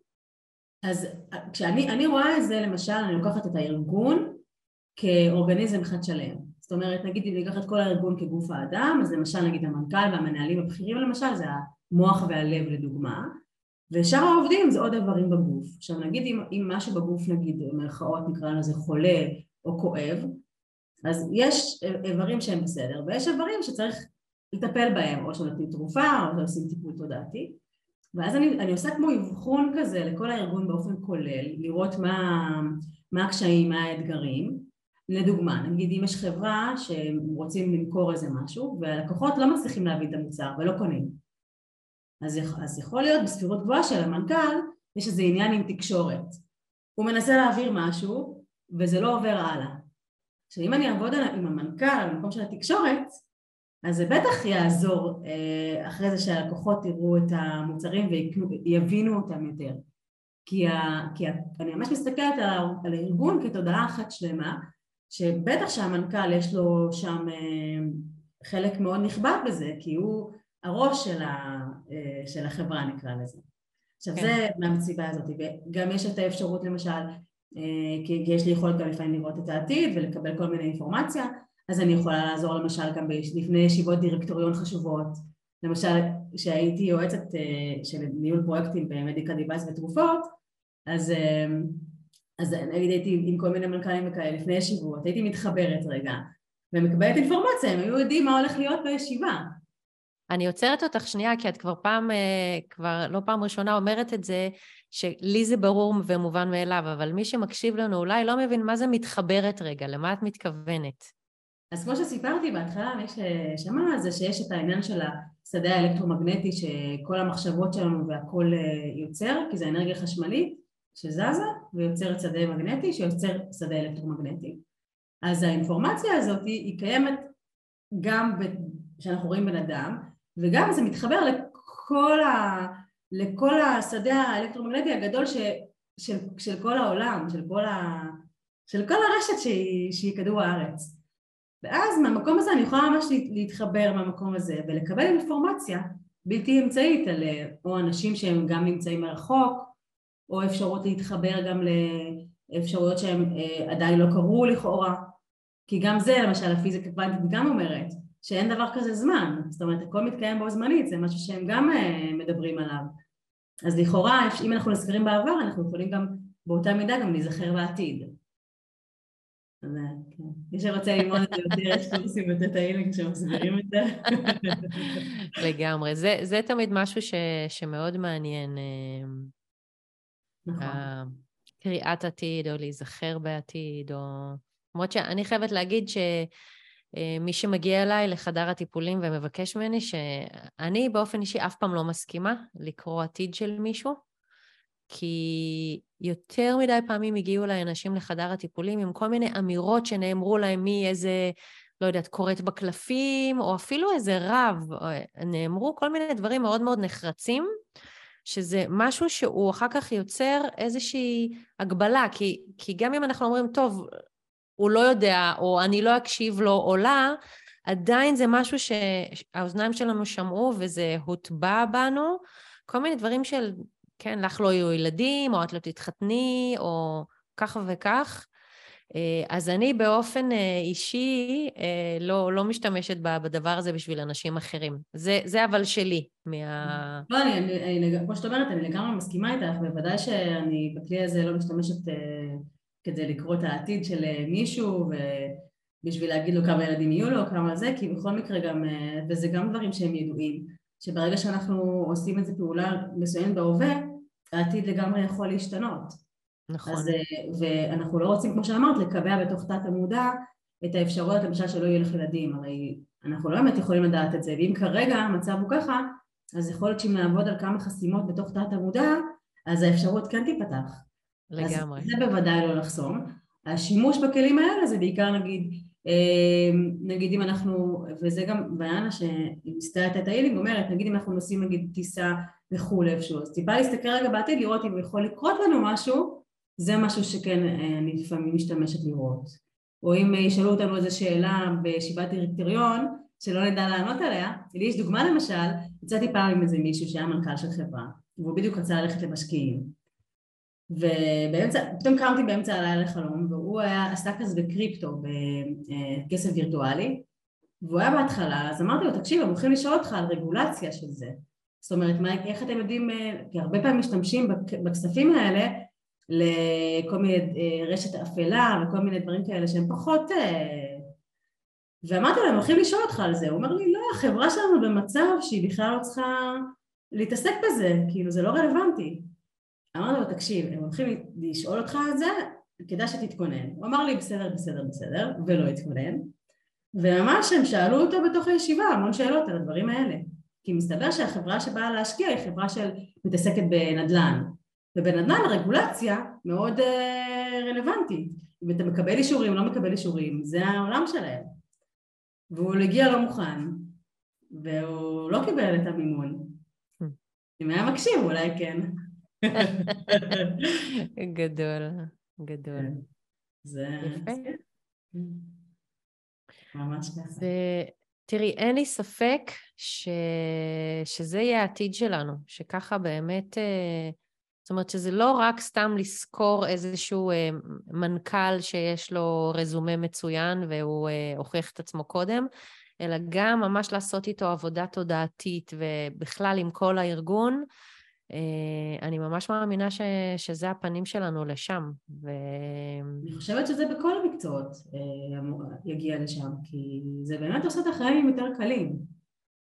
אז כשאני רואה את זה, למשל, אני לוקחת את הארגון כאורגניזם אחד שלם. זאת אומרת, נגיד אם ניקח את כל הארגון כגוף האדם, אז למשל נגיד המנכ"ל והמנהלים הבכירים למשל, זה המוח והלב לדוגמה, ושאר העובדים זה עוד איברים בגוף. עכשיו נגיד אם, אם משהו בגוף נגיד במרכאות נקרא לזה חולה או כואב, אז יש איברים שהם בסדר ויש איברים שצריך לטפל בהם, או שנותנים תרופה או שעושים טיפול תודעתי ואז אני, אני עושה כמו אבחון כזה לכל הארגון באופן כולל, לראות מה, מה הקשיים, מה האתגרים. לדוגמה, נגיד אם יש חברה שרוצים למכור איזה משהו והלקוחות לא מצליחים להביא את המוצר ולא קונים. אז, אז יכול להיות בסבירות גבוהה של המנכ"ל יש איזה עניין עם תקשורת. הוא מנסה להעביר משהו וזה לא עובר הלאה. עכשיו אם אני אעבוד עם המנכ"ל במקום של התקשורת אז זה בטח יעזור אה, אחרי זה שהלקוחות יראו את המוצרים ויבינו אותם יותר. כי, ה, כי ה, אני ממש מסתכלת על, על הארגון כתודעה אחת שלמה שבטח שהמנכ"ל יש לו שם אה, חלק מאוד נכבד בזה כי הוא הראש של, ה, אה, של החברה נקרא לזה. עכשיו כן. זה מהמסיבה הזאת. וגם יש את האפשרות למשל כי יש לי יכולת גם לפעמים לראות את העתיד ולקבל כל מיני אינפורמציה אז אני יכולה לעזור למשל גם לפני ישיבות דירקטוריון חשובות. למשל כשהייתי יועצת אה, של ניהול פרויקטים במדיקה דיווייס ותרופות אז, אה, אז נגיד הייתי עם כל מיני מנכ"לים וכאלה לפני ישיבות הייתי מתחברת רגע ומקבלת אינפורמציה הם היו יודעים מה הולך להיות בישיבה אני עוצרת אותך שנייה, כי את כבר פעם, אה, כבר לא פעם ראשונה אומרת את זה, שלי זה ברור ומובן מאליו, אבל מי שמקשיב לנו אולי לא מבין מה זה מתחברת רגע, למה את מתכוונת? אז כמו שסיפרתי בהתחלה, מי ששמע זה שיש את העניין של השדה האלקטרומגנטי שכל המחשבות שלנו והכל אה, יוצר, כי זה אנרגיה חשמלית שזזה ויוצרת שדה מגנטי שיוצר שדה אלקטרומגנטי. אז האינפורמציה הזאת היא קיימת גם כשאנחנו רואים בן אדם וגם זה מתחבר לכל, ה, לכל השדה האלקטרומגנטי הגדול ש, של, של כל העולם, של כל, ה, של כל הרשת שהיא, שהיא כדור הארץ. ואז מהמקום הזה אני יכולה ממש להתחבר מהמקום הזה ולקבל אינפורמציה בלתי אמצעית על או אנשים שהם גם נמצאים מרחוק או אפשרות להתחבר גם לאפשרויות שהם אה, עדיין לא קרו לכאורה כי גם זה למשל הפיזיקה קוונטית גם אומרת שאין דבר כזה זמן זאת אומרת הכל מתקיים בו זמנית זה משהו שהם גם אה, מדברים עליו אז לכאורה אם אנחנו נזכרים בעבר אנחנו יכולים גם באותה מידה גם להיזכר בעתיד כן. מי שרוצה ללמוד את זה יותר, יש קורסים בטטה הילינג שמסבירים את זה. לגמרי. זה, תמיד משהו שמאוד מעניין. אה, נכון. קריאת עתיד, או להיזכר בעתיד, או... למרות שאני חייבת להגיד שמי אה, שמגיע אליי לחדר הטיפולים ומבקש ממני, שאני באופן אישי אף פעם לא מסכימה לקרוא עתיד של מישהו. כי יותר מדי פעמים הגיעו אליי אנשים לחדר הטיפולים עם כל מיני אמירות שנאמרו להם מאיזה, לא יודעת, קוראת בקלפים, או אפילו איזה רב, נאמרו כל מיני דברים מאוד מאוד נחרצים, שזה משהו שהוא אחר כך יוצר איזושהי הגבלה, כי, כי גם אם אנחנו אומרים, טוב, הוא לא יודע, או אני לא אקשיב לו או לה, עדיין זה משהו שהאוזניים שלנו שמעו וזה הוטבע בנו, כל מיני דברים של כן, לך לא יהיו ילדים, או את לא תתחתני, או כך וכך. אה, אז אני באופן אה, אישי אה, לא, לא משתמשת בדבר הזה בשביל אנשים אחרים. זה, זה אבל שלי, מה... לא, אני, אני, אני, כמו שאת אומרת, אני לגמרי מסכימה איתך, בוודאי שאני בכלי הזה לא משתמשת כדי לקרוא את העתיד של מישהו, ובשביל להגיד לו כמה ילדים יהיו לו, כמה זה, כי בכל מקרה גם, וזה גם דברים שהם ידועים, שברגע שאנחנו עושים את זה פעולה מסוימת בהווה, העתיד לגמרי יכול להשתנות. נכון. אז, אה, ואנחנו לא רוצים, כמו שאמרת, לקבע בתוך תת המודע את האפשרויות למשל שלא יהיו לך ילדים, הרי אנחנו לא באמת יכולים לדעת את זה, ואם כרגע המצב הוא ככה, אז יכול להיות שאם נעבוד על כמה חסימות בתוך תת המודע, אז האפשרות כן תיפתח. לגמרי. אז זה בוודאי לא לחסום. השימוש בכלים האלה זה בעיקר נגיד, נגיד אם אנחנו, וזה גם בעיה שמסתייעת את האילינג אומרת, נגיד אם אנחנו נוסעים נגיד טיסה לחו"ל איפשהו, אז טיפה להסתכל רגע בעתיד, לראות אם יכול לקרות לנו משהו, זה משהו שכן אני לפעמים משתמשת לראות. או אם ישאלו אותנו איזו שאלה בישיבת דירקטוריון, שלא נדע לענות עליה, לי יש דוגמה למשל, יצאתי פעם עם איזה מישהו שהיה מנכ"ל של חברה, והוא בדיוק רצה ללכת למשקיעים. ובאמצע, פתאום קמתי באמצע הלילה לחלום, והוא היה עסק כזה בקריפטו, בכסף וירטואלי, והוא היה בהתחלה, אז אמרתי לו, תקשיב, הם הולכים לשאול אותך על רגולציה של זה. זאת אומרת, מה, איך אתם יודעים, כי הרבה פעמים משתמשים בכספים האלה לכל מיני אה, רשת אפלה וכל מיני דברים כאלה שהם פחות... אה, ואמרתי לו, הם הולכים לשאול אותך על זה. הוא אומר לי, לא, החברה שלנו במצב שהיא בכלל לא צריכה להתעסק בזה, כאילו זה לא רלוונטי. אמרתי לו, תקשיב, הם הולכים לשאול אותך על זה, כדאי שתתכונן. הוא אמר לי, בסדר, בסדר, בסדר, ולא התכונן. וממש הם שאלו אותו בתוך הישיבה המון שאלות על הדברים האלה. כי מסתבר שהחברה שבאה להשקיע היא חברה של בנדל"ן. ובנדל"ן הרגולציה מאוד אה, רלוונטית. אם אתה מקבל אישורים, לא מקבל אישורים, זה העולם שלהם. והוא הגיע לא מוכן, והוא לא קיבל את המימון. אם היה מקשיב, אולי כן. גדול, גדול. כן. זה... יפה. ממש ככה. תראי, אין לי ספק ש... שזה יהיה העתיד שלנו, שככה באמת... אה, זאת אומרת שזה לא רק סתם לזכור איזשהו אה, מנכ"ל שיש לו רזומה מצוין והוא אה, הוכיח את עצמו קודם, אלא גם ממש לעשות איתו עבודה תודעתית ובכלל עם כל הארגון. אה, אני ממש מאמינה ש, שזה הפנים שלנו לשם. ו... אני חושבת שזה בכל המקצועות אה, יגיע לשם, כי זה באמת עושה את החיים יותר קלים.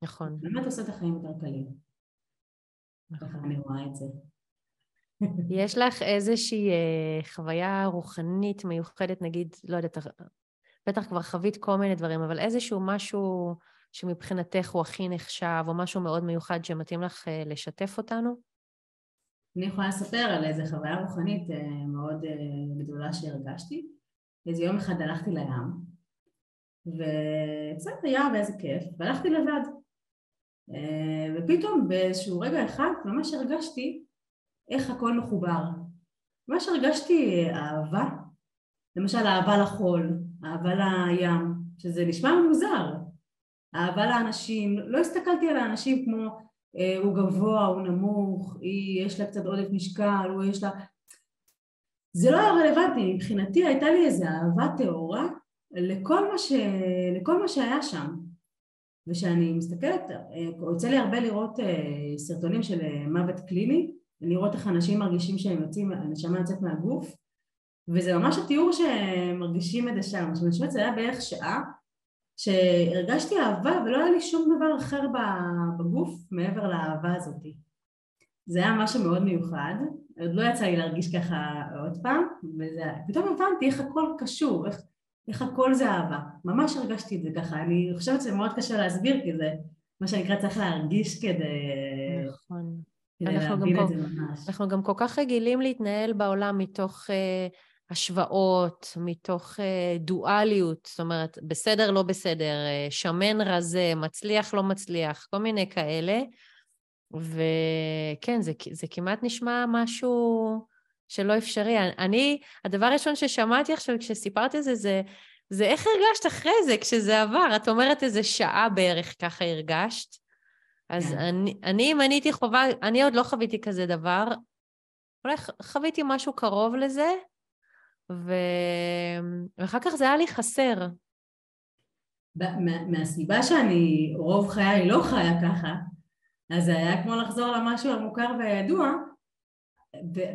נכון. באמת עושה את החיים יותר קלים. נכון. אני רואה את זה. יש לך איזושהי אה, חוויה רוחנית מיוחדת, נגיד, לא יודעת, בטח כבר חווית כל מיני דברים, אבל איזשהו משהו שמבחינתך הוא הכי נחשב, או משהו מאוד מיוחד שמתאים לך אה, לשתף אותנו? אני יכולה לספר על איזו חוויה רוחנית אה, מאוד גדולה שהרגשתי. איזה יום אחד הלכתי לים, וקצת היה ואיזה כיף, והלכתי לבד. ופתאום באיזשהו רגע אחד ממש הרגשתי איך הכל מחובר. ממש הרגשתי אהבה, למשל אהבה לחול, אהבה לים, שזה נשמע מוזר, אהבה לאנשים, לא הסתכלתי על האנשים כמו אה, הוא גבוה, הוא נמוך, היא, יש לה קצת עודף משקל, הוא יש לה... זה לא היה רלוונטי, מבחינתי הייתה לי איזו אהבה טהורה לכל ש... לכל מה שהיה שם. וכשאני מסתכלת, אה, יוצא לי הרבה לראות אה, סרטונים של אה, מוות קליני, לראות איך אנשים מרגישים שהם יוצאים, הנשמה יוצאת מהגוף וזה ממש התיאור שהם מרגישים את זה שם, זאת אומרת זה היה בערך שעה שהרגשתי אהבה ולא היה לי שום דבר אחר בגוף מעבר לאהבה הזאת. זה היה משהו מאוד מיוחד, עוד לא יצא לי להרגיש ככה עוד פעם ופתאום הבנתי איך הכל קשור, איך, איך הכל זה אהבה, ממש הרגשתי את זה ככה, אני חושבת שזה מאוד קשה להסביר כי זה מה שנקרא צריך להרגיש כדי נכון. אנחנו גם, כל, אנחנו גם כל כך רגילים להתנהל בעולם מתוך uh, השוואות, מתוך uh, דואליות, זאת אומרת, בסדר, לא בסדר, uh, שמן רזה, מצליח, לא מצליח, כל מיני כאלה. וכן, זה, זה כמעט נשמע משהו שלא אפשרי. אני, הדבר הראשון ששמעתי עכשיו כשסיפרתי את זה, זה, זה איך הרגשת אחרי זה, כשזה עבר. את אומרת איזה שעה בערך ככה הרגשת. אז כן. אני, אני, אם אני הייתי חובה, אני עוד לא חוויתי כזה דבר, אולי חוויתי משהו קרוב לזה, ו... ואחר כך זה היה לי חסר. מה, מהסיבה שאני רוב חיי לא חיה ככה, אז זה היה כמו לחזור למשהו המוכר והידוע,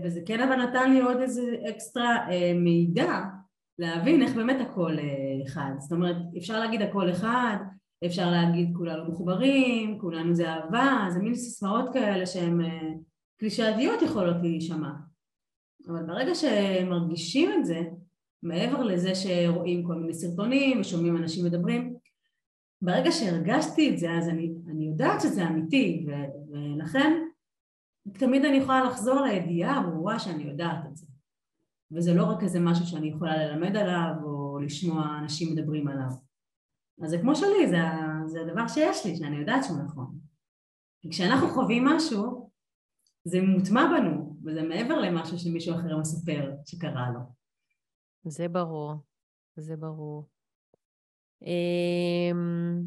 וזה כן אבל נתן לי עוד איזה אקסטרה אה, מידע להבין איך באמת הכל אה, אחד. זאת אומרת, אפשר להגיד הכל אחד, אפשר להגיד כולנו מחוברים, כולנו זה אהבה, זה מין סיסמאות כאלה שהן אה, קלישאתיות יכולות להישמע. אבל ברגע שמרגישים את זה, מעבר לזה שרואים כל מיני סרטונים ושומעים אנשים מדברים, ברגע שהרגשתי את זה אז אני, אני יודעת שזה אמיתי ו, ולכן תמיד אני יכולה לחזור לידיעה הברורה שאני יודעת את זה. וזה לא רק איזה משהו שאני יכולה ללמד עליו או לשמוע אנשים מדברים עליו. אז זה כמו שלי, זה, זה הדבר שיש לי, שאני יודעת שהוא נכון. כי כשאנחנו חווים משהו, זה מוטמע בנו, וזה מעבר למשהו שמישהו אחר מספר שקרה לו. זה ברור, זה ברור. אמ,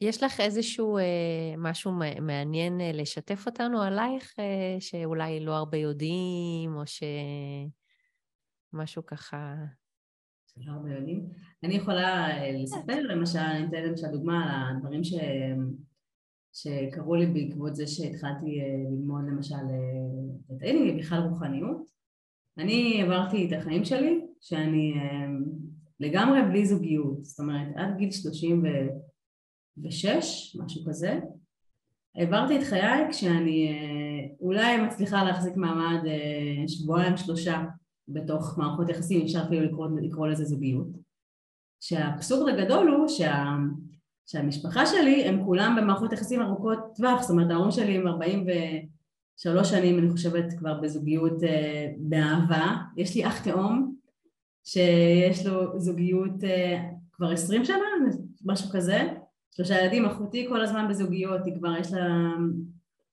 יש לך איזשהו אה, משהו מעניין אה, לשתף אותנו עלייך, אה, שאולי לא הרבה יודעים, או שמשהו ככה... שלא הרבה יודעים? אני יכולה לספר, למשל, אני אתן למשל דוגמה על הדברים ש... שקרו לי בעקבות זה שהתחלתי ללמוד למשל את Theta Healing, בכלל רוחניות. אני עברתי את החיים שלי, שאני לגמרי בלי זוגיות, זאת אומרת עד גיל שלושים ו... ושש, משהו כזה. העברתי את חיי כשאני אה, אולי מצליחה להחזיק מעמד אה, שבועיים שלושה בתוך מערכות יחסים, אפשר אפילו לקרוא, לקרוא לזה זוגיות. שהאבסורד הגדול הוא שה, שהמשפחה שלי הם כולם במערכות יחסים ארוכות טווח, זאת אומרת ההורים שלי הם 43 שנים אני חושבת כבר בזוגיות אה, באהבה, יש לי אח תאום שיש לו זוגיות כבר 20 שנה, משהו כזה, שלושה ילדים, אחותי כל הזמן בזוגיות, היא כבר יש לה,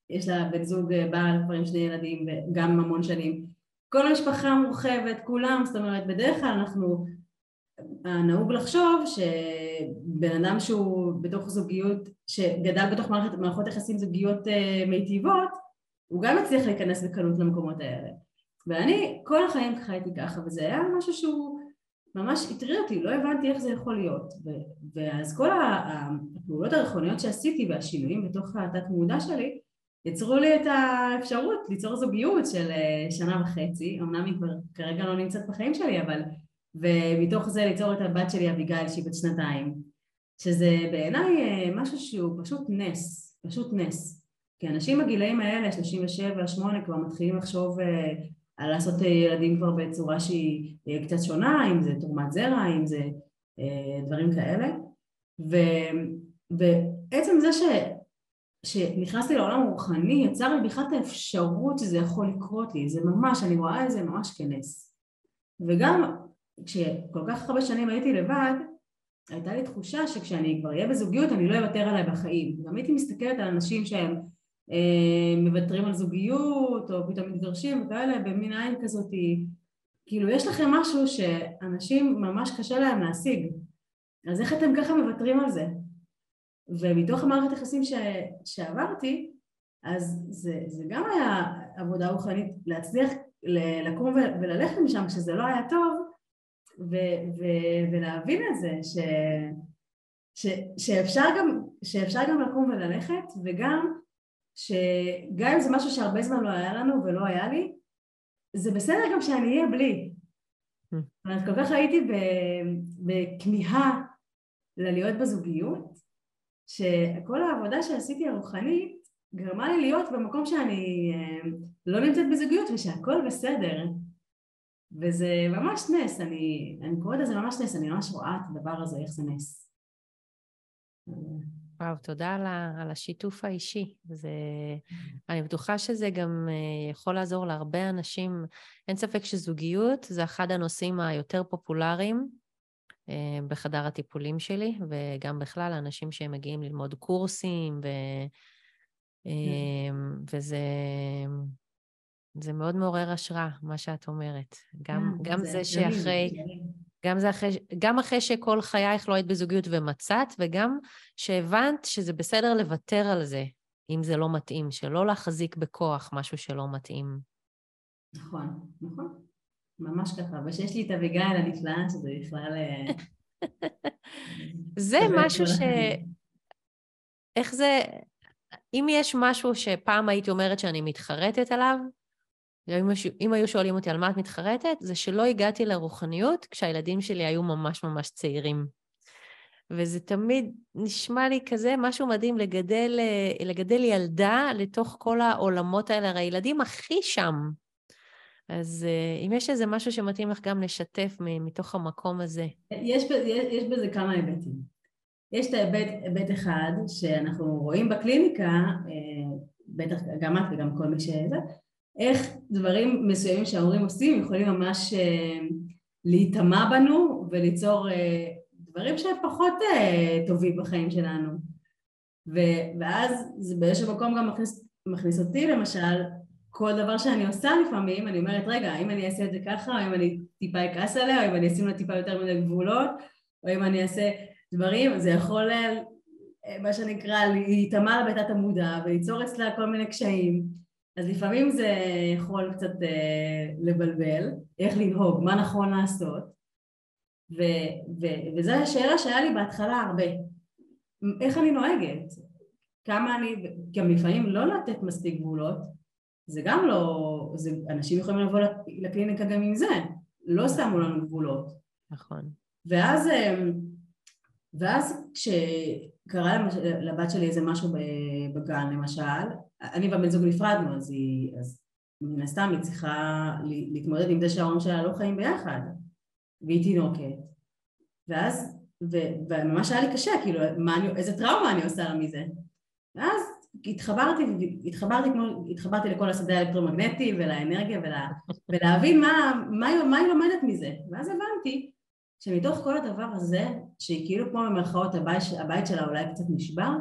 יש לה בן זוג אה, בעל, כבר עם שני ילדים וגם המון שנים. כל המשפחה מורחבת, כולם, זאת אומרת בדרך כלל אנחנו, נהוג לחשוב שבן אדם שהוא בתוך זוגיות, שגדל בתוך מערכת, מערכות יחסים זוגיות uh, מיטיבות, הוא גם מצליח להיכנס בקלות למקומות האלה. ואני כל החיים חייתי ככה, וזה היה משהו שהוא ממש הטריד אותי, לא הבנתי איך זה יכול להיות. ואז כל הפעולות הרכוניות שעשיתי והשינויים בתוך התת מודע שלי יצרו לי את האפשרות ליצור זוגיות של אה, שנה וחצי, אמנם היא כבר כרגע לא נמצאת בחיים שלי, אבל ומתוך זה ליצור את הבת שלי אביגיל שהיא בת שנתיים, שזה בעיניי אה, משהו שהוא פשוט נס, פשוט נס. כי אנשים בגילאים האלה, 37, 8, כבר מתחילים לחשוב אה, על לעשות ילדים כבר בצורה שהיא קצת שונה, אם זה תרומת זרע, אם זה דברים כאלה. ו, ועצם זה ש, שנכנסתי לעולם הרוחני יצר לי בכלל את האפשרות שזה יכול לקרות לי, זה ממש, אני רואה את זה ממש כנס. וגם כשכל כך הרבה שנים הייתי לבד, הייתה לי תחושה שכשאני כבר אהיה בזוגיות אני לא אוותר עליי בחיים. גם הייתי מסתכלת על אנשים שהם אה, מוותרים על זוגיות או פתאום מתגרשים וכאלה במין עין כזאת כאילו יש לכם משהו שאנשים ממש קשה להם להשיג אז איך אתם ככה מוותרים על זה? ומתוך המערכת יחסים ש... שעברתי אז זה, זה גם היה עבודה רוחנית להצליח לקום וללכת משם כשזה לא היה טוב ו, ו, ולהבין את זה ש, ש, שאפשר, גם, שאפשר גם לקום וללכת וגם שגם אם זה משהו שהרבה זמן לא היה לנו ולא היה לי, זה בסדר גם שאני אהיה בלי. Mm. זאת אומרת, כל כך הייתי בכמיהה ללהיות בזוגיות, שכל העבודה שעשיתי הרוחנית גרמה לי להיות במקום שאני אה, לא נמצאת בזוגיות ושהכול בסדר. וזה ממש נס, אני, אני קוראת לזה ממש נס, אני ממש רואה את הדבר הזה, איך זה נס. וואו, תודה על, ה, על השיתוף האישי. זה, אני בטוחה שזה גם אה, יכול לעזור להרבה אנשים. אין ספק שזוגיות זה אחד הנושאים היותר פופולריים בחדר הטיפולים שלי, וגם בכלל אנשים שהם מגיעים ללמוד קורסים, ו, כן. וזה זה מאוד מעורר השראה, מה שאת אומרת. גם, גם זה, זה שאחרי... גם, זה אחרי, גם אחרי שכל חייך לא היית בזוגיות ומצאת, וגם שהבנת שזה בסדר לוותר על זה, אם זה לא מתאים, שלא להחזיק בכוח משהו שלא מתאים. נכון, נכון. ממש ככה. ושיש לי את אביגיל הנפלאה, שזה בכלל... אה, זה משהו ש... איך זה... אם יש משהו שפעם הייתי אומרת שאני מתחרטת עליו, אם, אם היו שואלים אותי על מה את מתחרטת, זה שלא הגעתי לרוחניות כשהילדים שלי היו ממש ממש צעירים. וזה תמיד נשמע לי כזה משהו מדהים לגדל, אה, לגדל ילדה לתוך כל העולמות האלה, הרי הילדים הכי שם. אז אה, אם יש איזה משהו שמתאים לך גם לשתף מתוך המקום הזה. יש, יש, יש בזה כמה היבטים. יש את ההיבט היבט אחד שאנחנו רואים בקליניקה, אה, בטח גם את וגם כל מי שזה, איך דברים מסוימים שההורים עושים יכולים ממש אה, להיטמע בנו וליצור דברים שהם פחות טובים בחיים שלנו. ואז זה באיזשהו מקום גם מכניס, מכניס אותי למשל, כל דבר שאני עושה לפעמים, אני אומרת, רגע, האם אני אעשה את זה ככה, או אם אני טיפה אכעס עליה, או אם אני אשים לה טיפה יותר מדי גבולות, או אם אני אעשה דברים, זה יכול, מה שנקרא, להיטמע לבתת המודע וליצור אצלה כל מיני קשיים. אז לפעמים זה יכול קצת אה, לבלבל, איך לנהוג, מה נכון לעשות, ו, ו, וזו השאלה שהיה לי בהתחלה הרבה, איך אני נוהגת, כמה אני, גם לפעמים לא לתת מספיק גבולות, זה גם לא, זה, אנשים יכולים לבוא לקליניקה גם עם זה, לא שמו לנו גבולות. נכון. ואז, אה, ואז כשקרה לבת שלי איזה משהו בגן למשל, אני והבן זוג נפרדנו, אז היא, אז מן הסתם היא צריכה להתמודד עם זה שההורים שלה לא חיים ביחד, והיא תינוקת, ואז, ו, וממש היה לי קשה, כאילו, מה אני, איזה טראומה אני עושה לה מזה, ואז התחברתי, התחברתי, כמו, התחברתי לכל השדה האלקטרומגנטי ולאנרגיה ולה, ולהבין מה, מה, מה היא לומדת מזה, ואז הבנתי שמתוך כל הדבר הזה, שהיא כאילו כמו במרכאות הבית, הבית שלה אולי קצת נשבר,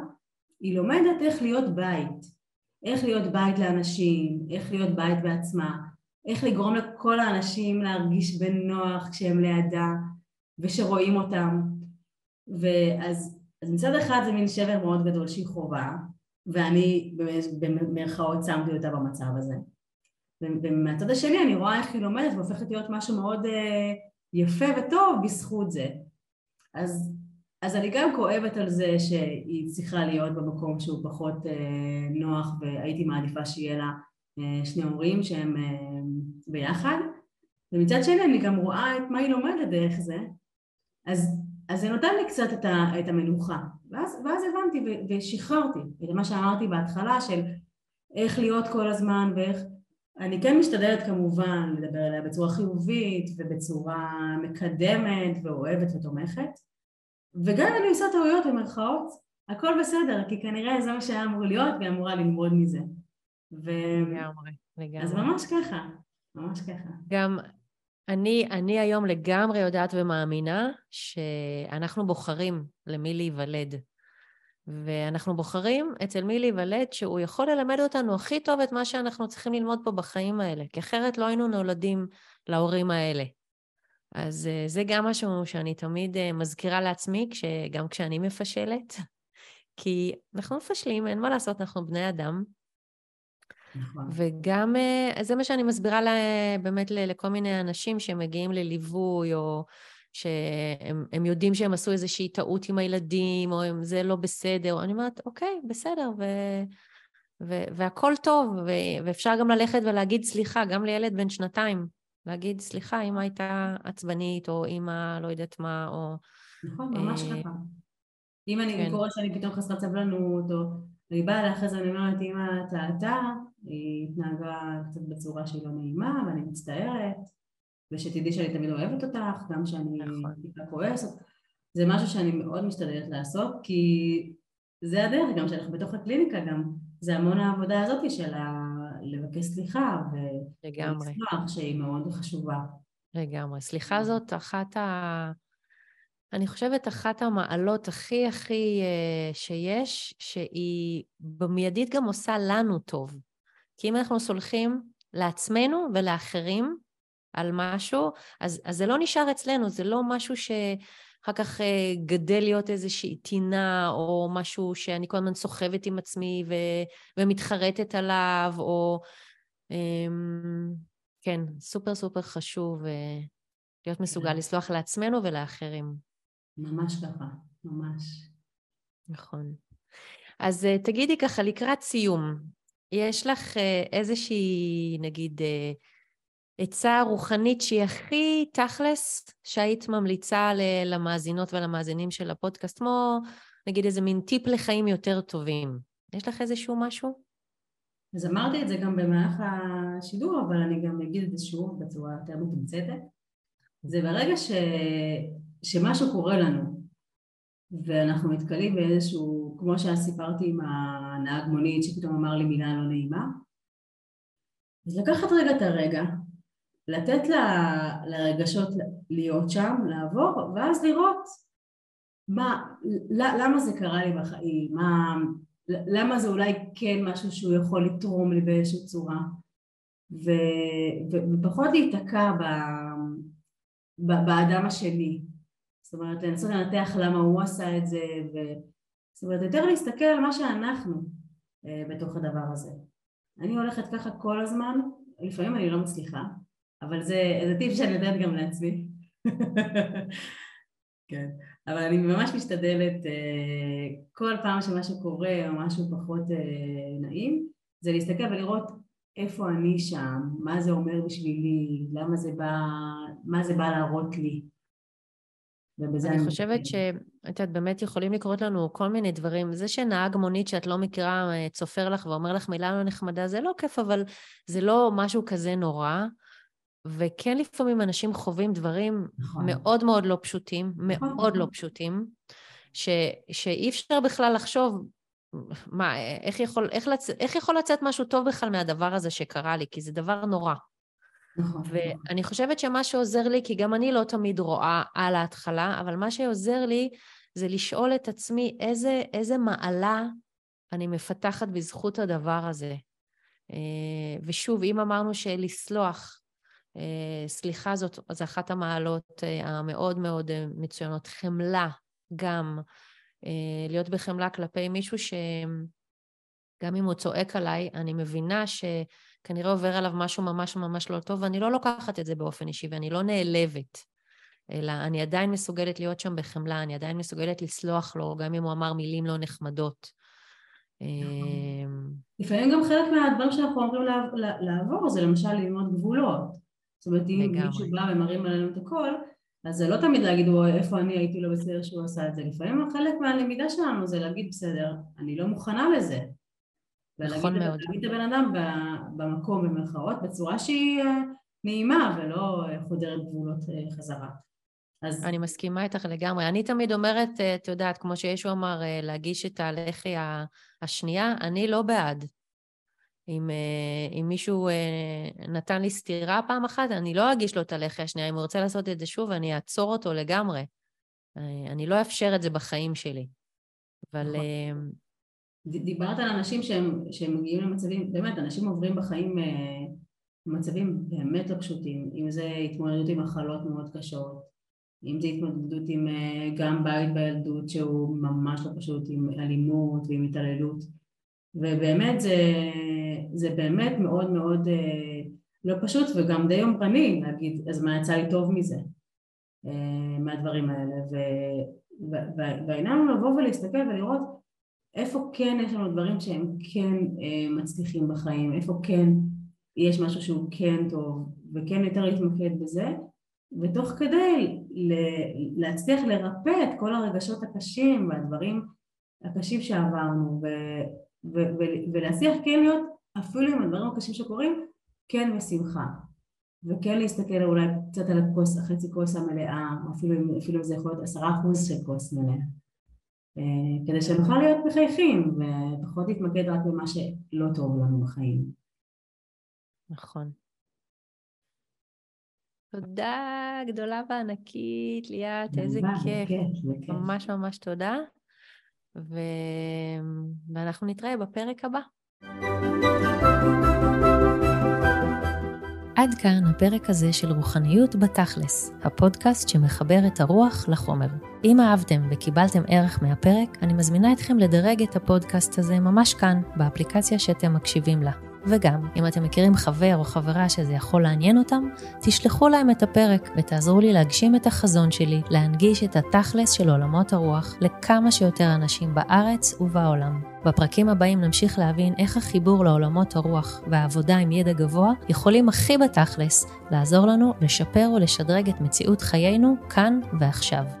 היא לומדת איך להיות בית, איך להיות בית לאנשים, איך להיות בית בעצמה, איך לגרום לכל האנשים להרגיש בנוח כשהם לידה ושרואים אותם. ואז אז מצד אחד זה מין שבר מאוד גדול שהיא חובה, ואני במרכאות שמתי אותה במצב הזה. ומהצד השני אני רואה איך היא לומדת והופכת להיות משהו מאוד אה, יפה וטוב בזכות זה. אז אז אני גם כואבת על זה שהיא צריכה להיות במקום שהוא פחות אה, נוח והייתי מעדיפה שיהיה לה אה, שני הורים שהם אה, ביחד ומצד שני אני גם רואה את מה היא לומדת דרך זה אז, אז זה נותן לי קצת את, ה, את המנוחה ואז, ואז הבנתי ושחררתי את מה שאמרתי בהתחלה של איך להיות כל הזמן ואיך אני כן משתדלת כמובן לדבר עליה בצורה חיובית ובצורה מקדמת ואוהבת ותומכת וגם אם אני עושה טעויות במרכאות, הכל בסדר, כי כנראה זה מה שהיה אמור להיות והיא אמורה ללמוד מזה. ו... לגמרי, לגמרי. אז ממש ככה, ממש ככה. גם אני, אני היום לגמרי יודעת ומאמינה שאנחנו בוחרים למי להיוולד. ואנחנו בוחרים אצל מי להיוולד שהוא יכול ללמד אותנו הכי טוב את מה שאנחנו צריכים ללמוד פה בחיים האלה, כי אחרת לא היינו נולדים להורים האלה. אז אה, זה גם משהו שאני תמיד אה, מזכירה לעצמי, גם כשאני מפשלת, כי אנחנו מפשלים, אין מה לעשות, אנחנו בני אדם. נכון. וגם אה, זה מה שאני מסבירה לה, באמת לכל מיני אנשים שמגיעים לליווי, או שהם יודעים שהם עשו איזושהי טעות עם הילדים, או אם זה לא בסדר. אני אומרת, אוקיי, בסדר, ו... ו- והכל טוב, ו- ואפשר גם ללכת ולהגיד סליחה, גם לילד בן שנתיים. להגיד, סליחה, אמא הייתה עצבנית, או אמא לא יודעת מה, או... נכון, ממש אה, ככה. אם אני כן. קוראת שאני פתאום חסרת סבלנות, או אני באה אליה אחרי זה, אני אומרת, אמא טעתה, היא התנהגה קצת בצורה שהיא לא נעימה, ואני מצטערת, ושתדעי שאני תמיד אוהבת אותך, גם שאני נכון. טיפה כועסת. זה משהו שאני מאוד משתדלת לעשות, כי זה הדרך, גם כשאנחנו בתוך הקליניקה, גם זה המון העבודה הזאת של ה... לבקש סליחה ולסלוח שהיא מאוד חשובה. לגמרי. סליחה זאת אחת ה... אני חושבת אחת המעלות הכי הכי uh, שיש, שהיא במיידית גם עושה לנו טוב. כי אם אנחנו סולחים לעצמנו ולאחרים על משהו, אז, אז זה לא נשאר אצלנו, זה לא משהו ש... אחר כך אה, גדל להיות איזושהי טינה, או משהו שאני כל הזמן סוחבת עם עצמי ו... ומתחרטת עליו, או... אמ, כן, סופר סופר חשוב אה, להיות מסוגל כן. לסלוח לעצמנו ולאחרים. ממש ככה, ממש. נכון. אז אה, תגידי ככה, לקראת סיום, יש לך איזושהי, נגיד, עצה רוחנית שהיא הכי תכלס, שהיית ממליצה למאזינות ולמאזינים של הפודקאסט, כמו נגיד איזה מין טיפ לחיים יותר טובים. יש לך איזשהו משהו? אז אמרתי את זה גם במהלך השידור, אבל אני גם אגיד את זה שוב בצורה יותר מתומצתת. זה ברגע ש... שמשהו קורה לנו, ואנחנו נתקלים באיזשהו, כמו שסיפרתי עם הנהג מונית שפתאום אמר לי מילה לא נעימה, אז לקחת רגע את הרגע, לתת ל, לרגשות להיות שם, לעבור, ואז לראות מה, למה זה קרה לי בחיים, מה, למה זה אולי כן משהו שהוא יכול לתרום לי באיזושהי צורה, ו, ו, ופחות להיתקע ב, ב, באדם השני, זאת אומרת לנסות לנתח למה הוא עשה את זה, ו, זאת אומרת יותר להסתכל על מה שאנחנו אה, בתוך הדבר הזה. אני הולכת ככה כל הזמן, לפעמים אני לא מצליחה, אבל זה, זה טיפ שאני יודעת גם לעצמי. כן, אבל אני ממש משתדלת אה, כל פעם שמשהו קורה או משהו פחות אה, נעים, זה להסתכל ולראות איפה אני שם, מה זה אומר בשבילי, למה זה בא, מה זה בא להראות לי. אני חושבת שאת יודעת, באמת יכולים לקרות לנו כל מיני דברים. זה שנהג מונית שאת לא מכירה אה, צופר לך ואומר לך מילה לא נחמדה, זה לא כיף, אבל זה לא משהו כזה נורא. וכן לפעמים אנשים חווים דברים נכון. מאוד מאוד לא פשוטים, נכון. מאוד לא פשוטים, ש, שאי אפשר בכלל לחשוב מה, איך יכול, איך, לצ... איך יכול לצאת משהו טוב בכלל מהדבר הזה שקרה לי, כי זה דבר נורא. נכון. ואני חושבת שמה שעוזר לי, כי גם אני לא תמיד רואה על ההתחלה, אבל מה שעוזר לי זה לשאול את עצמי איזה, איזה מעלה אני מפתחת בזכות הדבר הזה. אה, ושוב, אם אמרנו שלסלוח, אה, סליחה זאת, זו אחת המעלות אה, המאוד מאוד מצוינות. חמלה גם, להיות בחמלה כלפי מישהו שגם אם הוא צועק עליי, אני מבינה ש... כנראה עובר עליו משהו ממש ממש לא טוב, ואני לא לוקחת את זה באופן אישי, ואני לא נעלבת, אלא אני עדיין מסוגלת להיות שם בחמלה, אני עדיין מסוגלת לסלוח לו, גם אם הוא אמר מילים לא נחמדות. אמ, לפעמים גם חלק מהדברים שאנחנו אומרים לעבור זה למשל ללמוד גבולות. זאת אומרת, אם מישהו בא ומרים עלינו את הכל, אז זה לא תמיד להגיד איפה אני הייתי לא בסדר שהוא עשה את זה, לפעמים חלק מהלמידה שלנו זה להגיד בסדר, אני לא מוכנה לזה, נכון מאוד. ולהגיד את הבן אדם במקום במרכאות בצורה שהיא אה, נעימה ולא אה, חודרת גבולות אה, חזרה. אז... אני מסכימה איתך לגמרי. אני תמיד אומרת, את יודעת, כמו שישו אמר, להגיש את הלחי השנייה, אני לא בעד. אם, אם מישהו נתן לי סטירה פעם אחת, אני לא אגיש לו את הלחי השנייה. אם הוא רוצה לעשות את זה שוב, אני אעצור אותו לגמרי. אני לא אאפשר את זה בחיים שלי. אבל נכון. דיברת על אנשים שהם, שהם מגיעים למצבים, באמת, אנשים עוברים בחיים אה, מצבים באמת לא פשוטים, אם זה התמודדות עם מחלות מאוד קשות, אם זה התמודדות עם אה, גם בית בילדות שהוא ממש לא פשוט, עם אלימות ועם התעללות, ובאמת זה, זה באמת מאוד מאוד אה, לא פשוט וגם די יומרני להגיד אז מה יצא לי טוב מזה, מהדברים האלה, והעניין הוא לבוא ולהסתכל ולראות איפה כן יש לנו דברים שהם כן אה, מצליחים בחיים, איפה כן יש משהו שהוא כן טוב, וכן יותר להתמקד בזה, ותוך כדי להצליח לרפא את כל הרגשות הקשים והדברים הקשים שעברנו, ולהצליח כן להיות, אפילו עם הדברים הקשים שקורים, כן בשמחה. וכן להסתכל אולי קצת על הכוס, החצי כוס המלאה, אפילו, אפילו אם זה יכול להיות עשרה אחוז של כוס מלאה. אה, כדי שנוכל להיות מחייכים ופחות להתמקד רק במה שלא טוב לנו בחיים. נכון. תודה גדולה וענקית, ליאת, איזה כיף. כיף. ממש ממש תודה. ו... ואנחנו נתראה בפרק הבא. עד כאן הפרק הזה של רוחניות בתכלס, הפודקאסט שמחבר את הרוח לחומר. אם אהבתם וקיבלתם ערך מהפרק, אני מזמינה אתכם לדרג את הפודקאסט הזה ממש כאן, באפליקציה שאתם מקשיבים לה. וגם, אם אתם מכירים חבר או חברה שזה יכול לעניין אותם, תשלחו להם את הפרק ותעזרו לי להגשים את החזון שלי, להנגיש את התכלס של עולמות הרוח לכמה שיותר אנשים בארץ ובעולם. בפרקים הבאים נמשיך להבין איך החיבור לעולמות הרוח והעבודה עם ידע גבוה יכולים הכי בתכלס לעזור לנו לשפר ולשדרג את מציאות חיינו כאן ועכשיו.